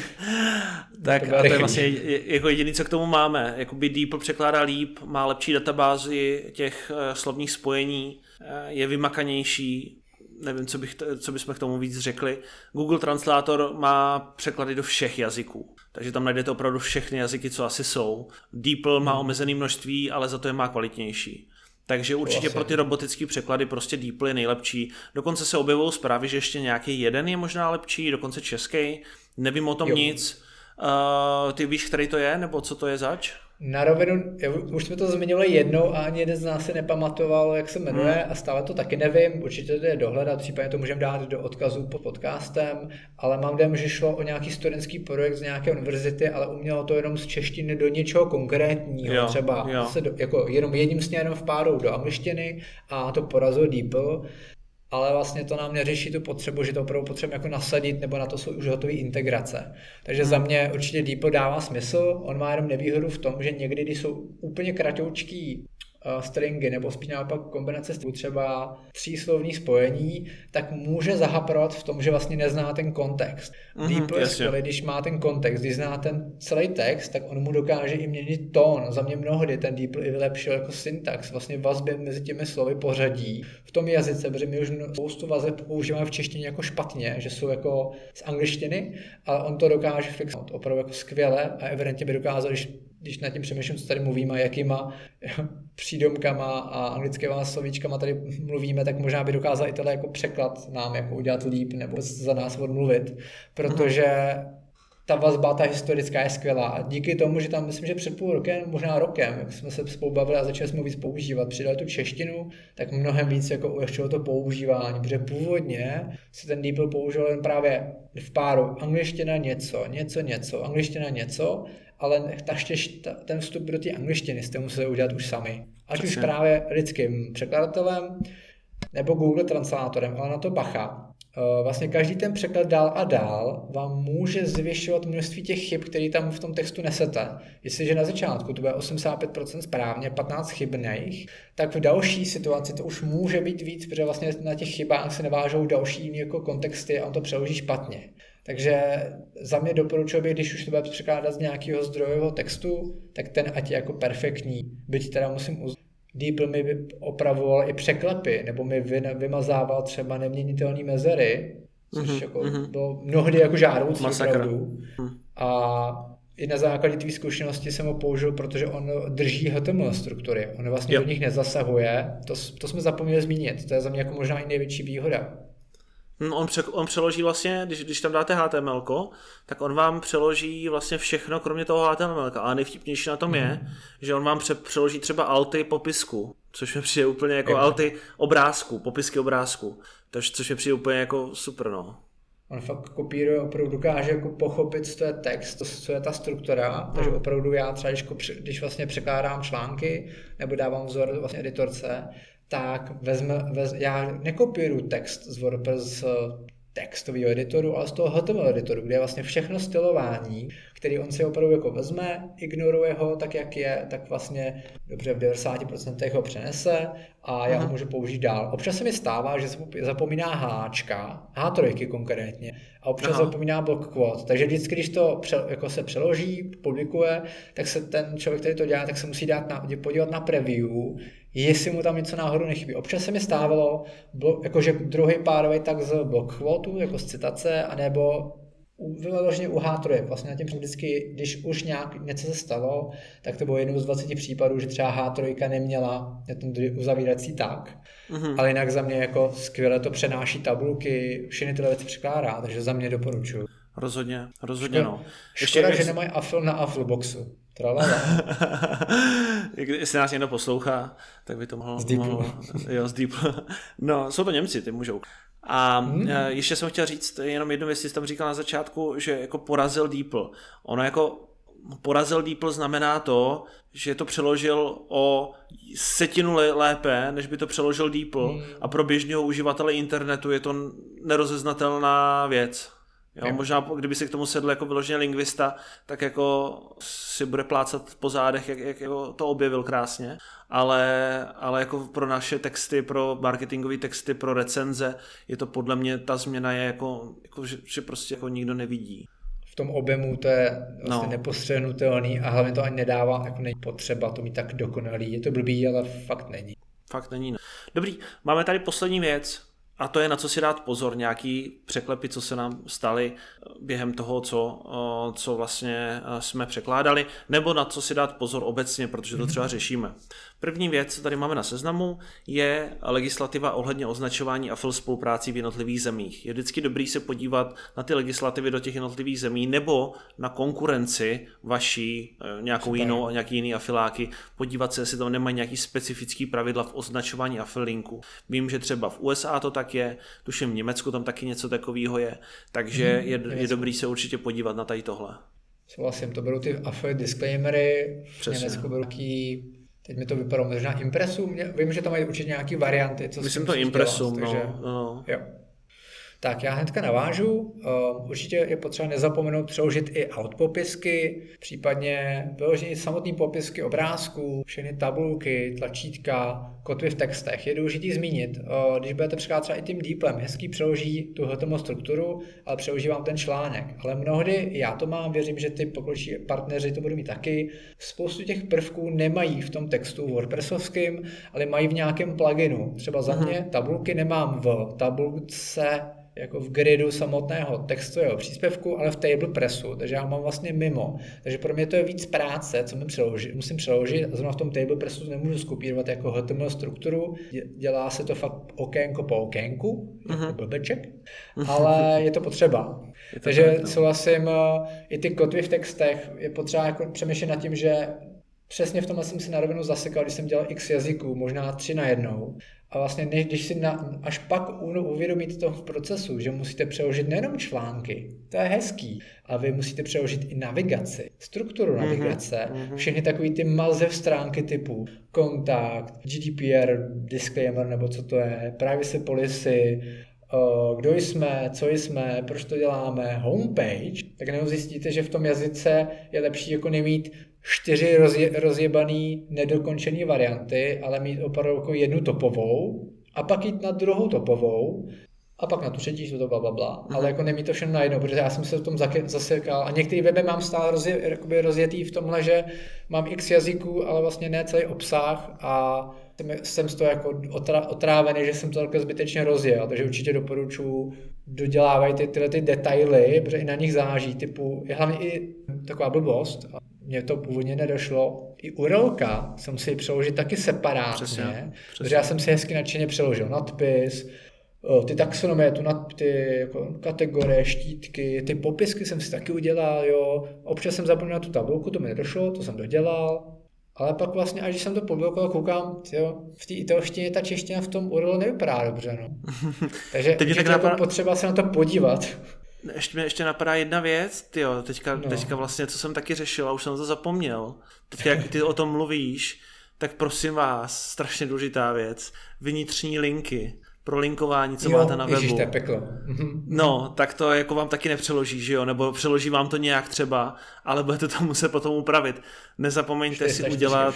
tak a to je vlastně jako jediné, co k tomu máme. Jakoby DeepL překládá líp, má lepší databázi těch eh, slovních spojení, eh, je vymakanější, nevím, co, bych, co bychom k tomu víc řekli. Google Translator má překlady do všech jazyků, takže tam najdete opravdu všechny jazyky, co asi jsou. DeepL má hmm. omezené množství, ale za to je má kvalitnější. Takže určitě pro ty robotické překlady prostě DeepL je nejlepší. Dokonce se objevují zprávy, že ještě nějaký jeden je možná lepší, dokonce český. Nevím o tom jo. nic. Uh, ty víš, který to je, nebo co to je zač? Na rovinu, už jsme to zmiňovali jednou a ani jeden z nás si nepamatoval, jak se jmenuje hmm. a stále to taky nevím, určitě to je dohledat, případně to můžeme dát do odkazu pod podcastem, ale mám dojem, že šlo o nějaký studentský projekt z nějaké univerzity, ale umělo to jenom z češtiny do něčeho konkrétního, jo, třeba jo. Se do, jako jenom jedním směrem vpádou do angličtiny a to porazil DeepL ale vlastně to nám neřeší tu potřebu, že to opravdu potřebujeme jako nasadit, nebo na to jsou už hotové integrace. Takže hmm. za mě určitě DeepL dává smysl, on má jenom nevýhodu v tom, že někdy, když jsou úplně kratoučký stringy nebo spíš naopak kombinace třeba tříslovní spojení, tak může zahaprovat v tom, že vlastně nezná ten kontext. Mm-hmm, DeepL je skvělý, když má ten kontext, když zná ten celý text, tak on mu dokáže i měnit tón. Za mě mnohdy ten DeepL i vylepšil jako syntax, vlastně vazby mezi těmi slovy pořadí v tom jazyce, protože my už spoustu vazeb používáme v češtině jako špatně, že jsou jako z angličtiny, ale on to dokáže fixovat opravdu jako skvěle a evidentně by dokázal, když když nad tím přemýšlím, co tady mluvíme, jakýma přídomkama a anglickýma slovíčkama tady mluvíme, tak možná by dokázal i tohle jako překlad nám jako udělat líp nebo za nás odmluvit, protože ta vazba, ta historická je skvělá. Díky tomu, že tam, myslím, že před půl rokem, možná rokem, jak jsme se spolu bavili a začali jsme víc používat, přidali tu češtinu, tak mnohem víc jako ulehčilo to používání, protože původně se ten DeepL používal jen právě v páru. Angličtina něco, něco, něco, angličtina něco ale taštěž ten vstup do té angličtiny jste museli udělat už sami. Ať Přesně. už právě lidským překladatelem nebo Google translátorem, ale na to bacha. Eh, vlastně každý ten překlad dál a dál vám může zvyšovat množství těch chyb, které tam v tom textu nesete. Jestliže na začátku to bude 85% správně, 15 chybných, tak v další situaci to už může být víc, protože vlastně na těch chybách se nevážou další jako kontexty a on to přeloží špatně. Takže za mě doporučuji bych, když už to bude překládat z nějakého zdrojového textu, tak ten ať je jako perfektní. Byť teda musím uznat, DeepL mi opravoval i překlepy, nebo mi vymazával třeba neměnitelné mezery, což mm-hmm, jako mm-hmm. bylo mnohdy jako žádoucí opravdu. Mm. A i na základě té zkušenosti jsem ho použil, protože on drží HTML struktury. On vlastně yep. do nich nezasahuje. To, to jsme zapomněli zmínit. To je za mě jako možná i největší výhoda. Hm, on, pře- on přeloží vlastně, když, když tam dáte HTML, tak on vám přeloží vlastně všechno, kromě toho HTML. A nejvtipnější na tom mm. je, mhm. že on vám pře- přeloží třeba alty popisku, což mi přijde úplně jako alty obrázku, popisky obrázku. Takže což mi přijde úplně jako super, no. On fakt kopíruje, opravdu dokáže jako pochopit, co je text, co je ta struktura, takže mhm. opravdu já třeba, když, když vlastně překládám články nebo dávám vzor vlastně editorce, tak vezme, vez, já nekopíruju text z WordPress textového editoru, ale z toho HTML editoru, kde je vlastně všechno stylování, který on si opravdu jako vezme, ignoruje ho tak, jak je, tak vlastně dobře v 90% ho přenese a já Aha. ho můžu použít dál. Občas se mi stává, že se zapomíná háčka, H3 konkrétně, a občas Aha. zapomíná block quote. Takže vždycky, když to pře, jako se přeloží, publikuje, tak se ten člověk, který to dělá, tak se musí dát na, podívat na preview, jestli mu tam něco náhodou nechybí. Občas se mi stávalo, jakože druhý párový tak z block quote, jako z citace, anebo vyloženě u H3. Vlastně na tím vždycky, když už nějak něco se stalo, tak to bylo jednou z 20 případů, že třeba H3 neměla ten uzavírací tak. Mm-hmm. Ale jinak za mě jako skvěle to přenáší tabulky, všechny tyhle věci překládá, takže za mě doporučuju. Rozhodně, rozhodně no. Ještě, Škoda, že nemají Afl na Aflboxu. Tralala. Jestli nás někdo poslouchá, tak by to mohlo... Z Mohlo, jo, z Deep. No, jsou to Němci, ty můžou. A hmm. ještě jsem chtěl říct jenom jednu věc, jsi tam říkal na začátku, že jako porazil DeepL. Ono jako porazil DeepL znamená to, že to přeložil o setinu lépe, než by to přeložil DeepL hmm. a pro běžného uživatele internetu je to nerozeznatelná věc. Jo, možná kdyby si k tomu sedl jako vyloženě lingvista, tak jako si bude plácat po zádech, jak, jak jako to objevil krásně, ale, ale jako pro naše texty, pro marketingové texty, pro recenze, je to podle mě, ta změna je jako, jako že, že prostě jako nikdo nevidí. V tom objemu to je vlastně no. nepostřehnutelný a hlavně to ani nedává, jako není potřeba to mít tak dokonalý. Je to blbý, ale fakt není. Fakt není. No. Dobrý, máme tady poslední věc, a to je na co si dát pozor, nějaký překlepy, co se nám staly během toho, co, co vlastně jsme překládali, nebo na co si dát pozor obecně, protože to třeba řešíme. První věc, co tady máme na seznamu, je legislativa ohledně označování a spoluprácí v jednotlivých zemích. Je vždycky dobrý se podívat na ty legislativy do těch jednotlivých zemí nebo na konkurenci vaší, e, nějakou Super. jinou, nějaký jiný afiláky, podívat se, jestli tam nemají nějaký specifický pravidla v označování afilinku. Vím, že třeba v USA to tak je, tuším v Německu tam taky něco takového je, takže hmm, je, je dobrý se určitě podívat na tady tohle. Souhlasím, to budou ty affiliate disclaimery, v Německu budou Teď mi to vypadalo možná Impresum, vím, že tam mají určitě nějaké varianty. Co Myslím to Impresum, dělat, no, takže, no. Jo. Tak já hnedka navážu. Uh, určitě je potřeba nezapomenout přeložit i outpopisky, případně vyložit samotné popisky obrázků, všechny tabulky, tlačítka, kotvy v textech. Je důležité zmínit, uh, když budete překládat třeba i tím deeplem, hezký přeloží tu HTML strukturu, ale přeloží vám ten článek. Ale mnohdy, já to mám, věřím, že ty pokročí partneři to budou mít taky, spoustu těch prvků nemají v tom textu WordPressovském, ale mají v nějakém pluginu. Třeba za mě tabulky nemám v tabulce jako v gridu samotného textového příspěvku, ale v table pressu, takže já mám vlastně mimo. Takže pro mě to je víc práce, co mi přeložit, musím přeložit a zrovna v tom table pressu nemůžu skopírovat jako HTML strukturu, dělá se to fakt okénko po okénku, uh-huh. jako blbeček, ale je to potřeba. Je to takže no. souhlasím, eh, i ty kotvy v textech je potřeba jako přemýšlet nad tím, že Přesně v tomhle jsem si na rovinu zasekal, když jsem dělal x jazyků, možná tři na jednou. A vlastně než, když si na, až pak uvědomíte to v procesu, že musíte přeložit nejenom články, to je hezký, a vy musíte přeložit i navigaci, strukturu mhm, navigace, mm-hmm. všechny takové ty malzev stránky typu kontakt, GDPR, disclaimer nebo co to je, privacy policy, kdo jsme, co jsme, proč to děláme, homepage, tak nebo zjistíte, že v tom jazyce je lepší jako nemít čtyři rozje, rozjebaný nedokončený varianty, ale mít opravdu jako jednu topovou a pak jít na druhou topovou a pak na tu třetí, to bla, bla, bla. Ale jako nemít to všechno najednou, protože já jsem se v tom zasekal. A některé weby mám stále rozje, rozjetý v tomhle, že mám x jazyků, ale vlastně ne celý obsah a jsem z toho jako otrávený, že jsem to takhle zbytečně rozjel, takže určitě doporučuji dodělávají ty, tyhle ty detaily, protože i na nich záží, typu, je hlavně i taková blbost, mně to původně nedošlo. I URLka jsem si přeložit taky separátně, přesně, přesně. protože já jsem si hezky nadšeně přeložil nadpis, ty taxonomie, tu nad, ty jako kategorie, štítky, ty popisky jsem si taky udělal, jo. Občas jsem zapomněl na tu tabulku, to mi nedošlo, to jsem dodělal. Ale pak vlastně, až když jsem to publikoval, koukám, jo, v té italštině ta čeština v tom URL nevypadá dobře, no. Takže Teď je tak napadá... jako potřeba se na to podívat. Ještě mě ještě napadá jedna věc, tyjo, teďka, no. teďka vlastně, co jsem taky řešil a už jsem to zapomněl. Teď jak ty o tom mluvíš, tak prosím vás, strašně důležitá věc, vnitřní linky pro linkování, co jo, máte na webu. Ježiš, to je peklo. No, tak to jako vám taky nepřeloží, že jo? Nebo přeloží vám to nějak třeba, ale budete to muset potom upravit. Nezapomeňte si udělat...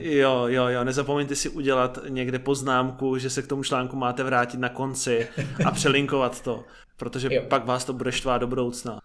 Jo, jo, jo, nezapomeňte si udělat někde poznámku, že se k tomu článku máte vrátit na konci a přelinkovat to protože jo. pak vás to bude štvát do budoucna.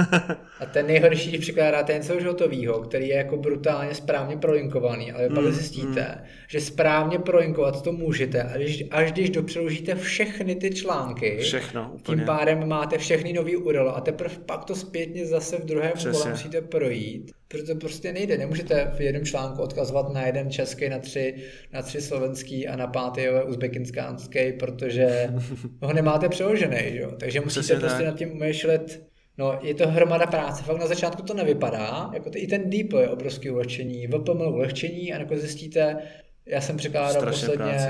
a ten nejhorší, když překládáte něco už hotovýho, který je jako brutálně správně prolinkovaný, ale mm, pak zjistíte, mm. že správně prolinkovat to můžete, a když, až když dopřeložíte všechny ty články, Všechno, úplně. tím pádem máte všechny nový URL a teprve pak to zpětně zase v druhém kole musíte projít, protože to prostě nejde. Nemůžete v jednom článku odkazovat na jeden český, na tři, na tři slovenský a na pátý uzbekinskánský, protože ho nemáte přeložený. Jo? Takže musíte Přesně prostě tak. nad tím umýšlet No, je to hromada práce. Fakt na začátku to nevypadá. Jako to, I ten deep je obrovský ulehčení, VPML ulehčení a jako zjistíte, já jsem překládal posledně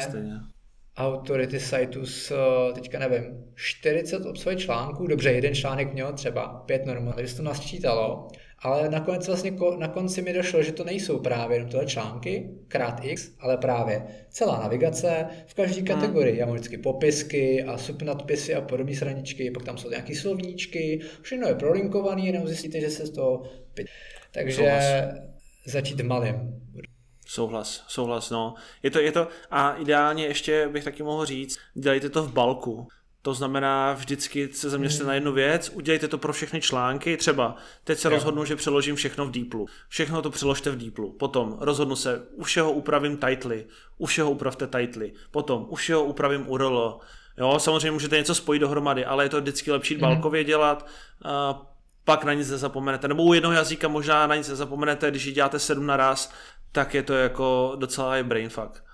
autority siteu s, eh, teďka nevím, 40 obsahuje článků, dobře, jeden článek měl třeba pět normálně, když to nasčítalo, ale nakonec vlastně na konci mi došlo, že to nejsou právě jenom tyhle články, krát x, ale právě celá navigace v každé hmm. kategorii. Já mám vždycky popisky a subnadpisy a podobné sraničky, pak tam jsou nějaké slovníčky, všechno je prolinkované, jenom zjistíte, že se z toho... Takže Souhlas. začít malým. Souhlas, souhlas, no. Je to, je to, a ideálně ještě bych taky mohl říct, dělejte to v balku. To znamená, vždycky se zaměřte hmm. na jednu věc, udělejte to pro všechny články, třeba teď se jo. rozhodnu, že přeložím všechno v Deeplu. Všechno to přeložte v Deeplu. Potom rozhodnu se, u všeho upravím titly, u všeho upravte titly. Potom u všeho upravím URL. Jo, samozřejmě můžete něco spojit dohromady, ale je to vždycky lepší hmm. balkově dělat. Uh, pak na nic nezapomenete. Nebo u jednoho jazyka možná na nic nezapomenete, když ji děláte sedm naraz, tak je to jako docela je brain fuck.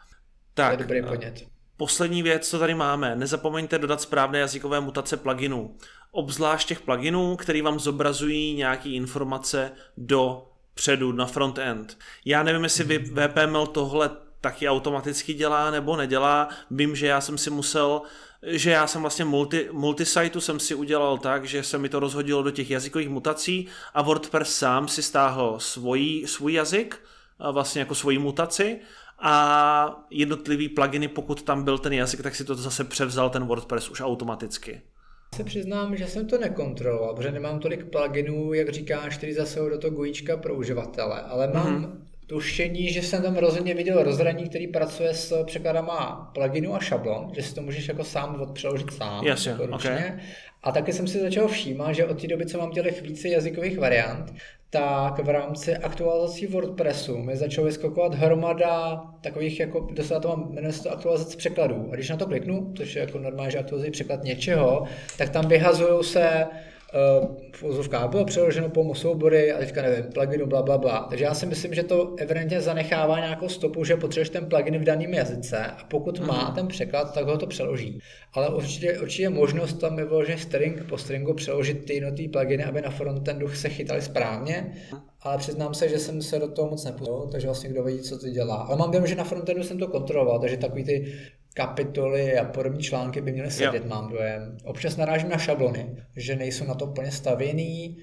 Tak, to je dobrý podnět. Poslední věc, co tady máme, nezapomeňte dodat správné jazykové mutace pluginů. Obzvlášť těch pluginů, který vám zobrazují nějaké informace do předu, na front-end. Já nevím, jestli VPML tohle taky automaticky dělá nebo nedělá. Vím, že já jsem si musel, že já jsem vlastně multi, multisiteu jsem si udělal tak, že se mi to rozhodilo do těch jazykových mutací a WordPress sám si stáhl svůj, svůj jazyk, vlastně jako svoji mutaci a jednotlivý pluginy, pokud tam byl ten jazyk, tak si to zase převzal ten WordPress už automaticky. se přiznám, že jsem to nekontroloval, protože nemám tolik pluginů, jak říkáš, který zasahují do toho gojíčka pro uživatele, ale mám mm-hmm. tušení, že jsem tam rozhodně viděl rozhraní, který pracuje s překladama pluginu a šablon, že si to můžeš jako sám odpřeložit sám. Jasně, okay. A taky jsem si začal všímat, že od té doby, co mám těch více jazykových variant, tak v rámci aktualizací WordPressu mi začalo vyskakovat hromada takových, jako dostala to mám, jmenuje se to aktualizace překladů. A když na to kliknu, což je jako normálně, že aktualizují překlad něčeho, tak tam vyhazují se v úzovkách bylo přeloženo pomoc soubory a teďka nevím, pluginu, bla, bla, bla. Takže já si myslím, že to evidentně zanechává nějakou stopu, že potřebuješ ten plugin v daném jazyce a pokud mm-hmm. má mhm. ten překlad, tak ho to přeloží. Ale určitě, určitě možnost tam je vyloženě string po stringu přeložit ty jednotlivé pluginy, aby na frontendu se chytali správně. Ale přiznám se, že jsem se do toho moc nepustil, takže vlastně kdo ví, co to dělá. Ale mám vědět, že na frontendu jsem to kontroloval, takže takový ty kapitoly a podobné články by měly sedět, jo. mám dojem. Občas narážím na šablony, že nejsou na to úplně stavěný,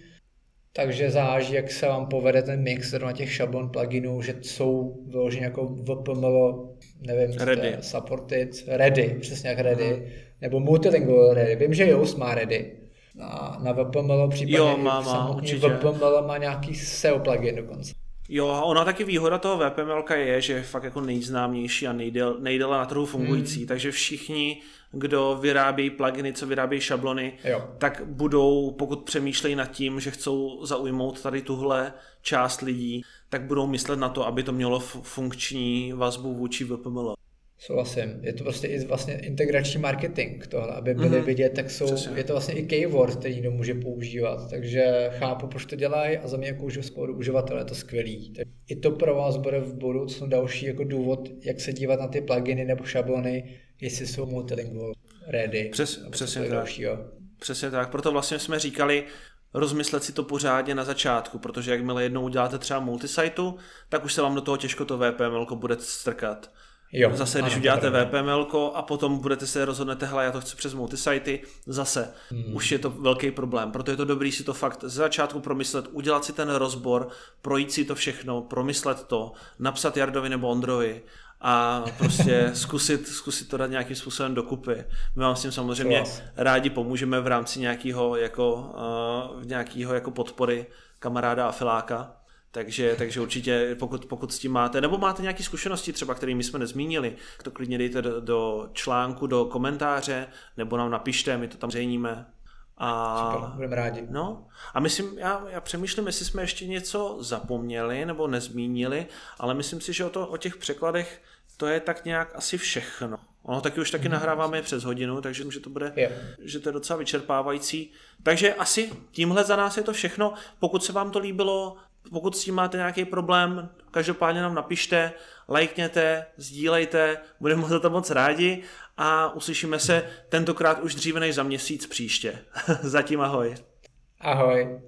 takže záží, jak se vám povede ten mix na těch šablon pluginů, že jsou vyloženě jako VPML, nevím, ready. supported, ready, přesně jak ready, uh-huh. nebo multilingual ready. Vím, že Yoast má ready, na, na VPML, případně jo, má, má, samotný VPML má nějaký SEO plugin dokonce. Jo, a ona taky výhoda toho VPML je, že je fakt jako nejznámější a nejdéle, nejdéle na trhu fungující, hmm. takže všichni, kdo vyrábí pluginy, co vyrábí šablony, jo. tak budou, pokud přemýšlejí nad tím, že chcou zaujmout tady tuhle část lidí, tak budou myslet na to, aby to mělo funkční vazbu vůči VPML. Souhlasím. Je to prostě i vlastně integrační marketing tohle, aby byli mm-hmm. vidět, tak jsou, je to vlastně i keyword, který někdo může používat. Takže chápu, proč to dělají a za mě jako uživatel je to skvělý. Tak I to pro vás bude v budoucnu další jako důvod, jak se dívat na ty pluginy nebo šablony, jestli jsou multilingual ready. Přes, přesně tak. Dalšího. Přesně tak. Proto vlastně jsme říkali, rozmyslet si to pořádně na začátku, protože jakmile jednou uděláte třeba multisajtu, tak už se vám do toho těžko to VPML bude strkat. Jo, zase, když ano, uděláte VPML a potom budete se rozhodnete, hele, já to chci přes multisajty, zase hmm. už je to velký problém. Proto je to dobrý si to fakt z začátku promyslet, udělat si ten rozbor, projít si to všechno, promyslet to, napsat Jardovi nebo Ondrovi a prostě zkusit, zkusit to dát nějakým způsobem dokupy. My vám s tím samozřejmě Klas. rádi pomůžeme v rámci nějakého jako, uh, nějakého jako podpory kamaráda a filáka. Takže, takže určitě, pokud, pokud s tím máte, nebo máte nějaké zkušenosti třeba, které my jsme nezmínili, to klidně dejte do, do článku, do komentáře, nebo nám napište, my to tam zřejmě. A, Super, budeme rádi. No, a myslím, já, já přemýšlím, jestli jsme ještě něco zapomněli nebo nezmínili, ale myslím si, že o, to, o těch překladech to je tak nějak asi všechno. Ono taky už taky mm. nahráváme přes hodinu, takže že to bude, yeah. že to je docela vyčerpávající. Takže asi tímhle za nás je to všechno. Pokud se vám to líbilo, pokud s tím máte nějaký problém, každopádně nám napište, lajkněte, sdílejte, budeme za to moc rádi a uslyšíme se tentokrát už dříve než za měsíc příště. Zatím ahoj. Ahoj.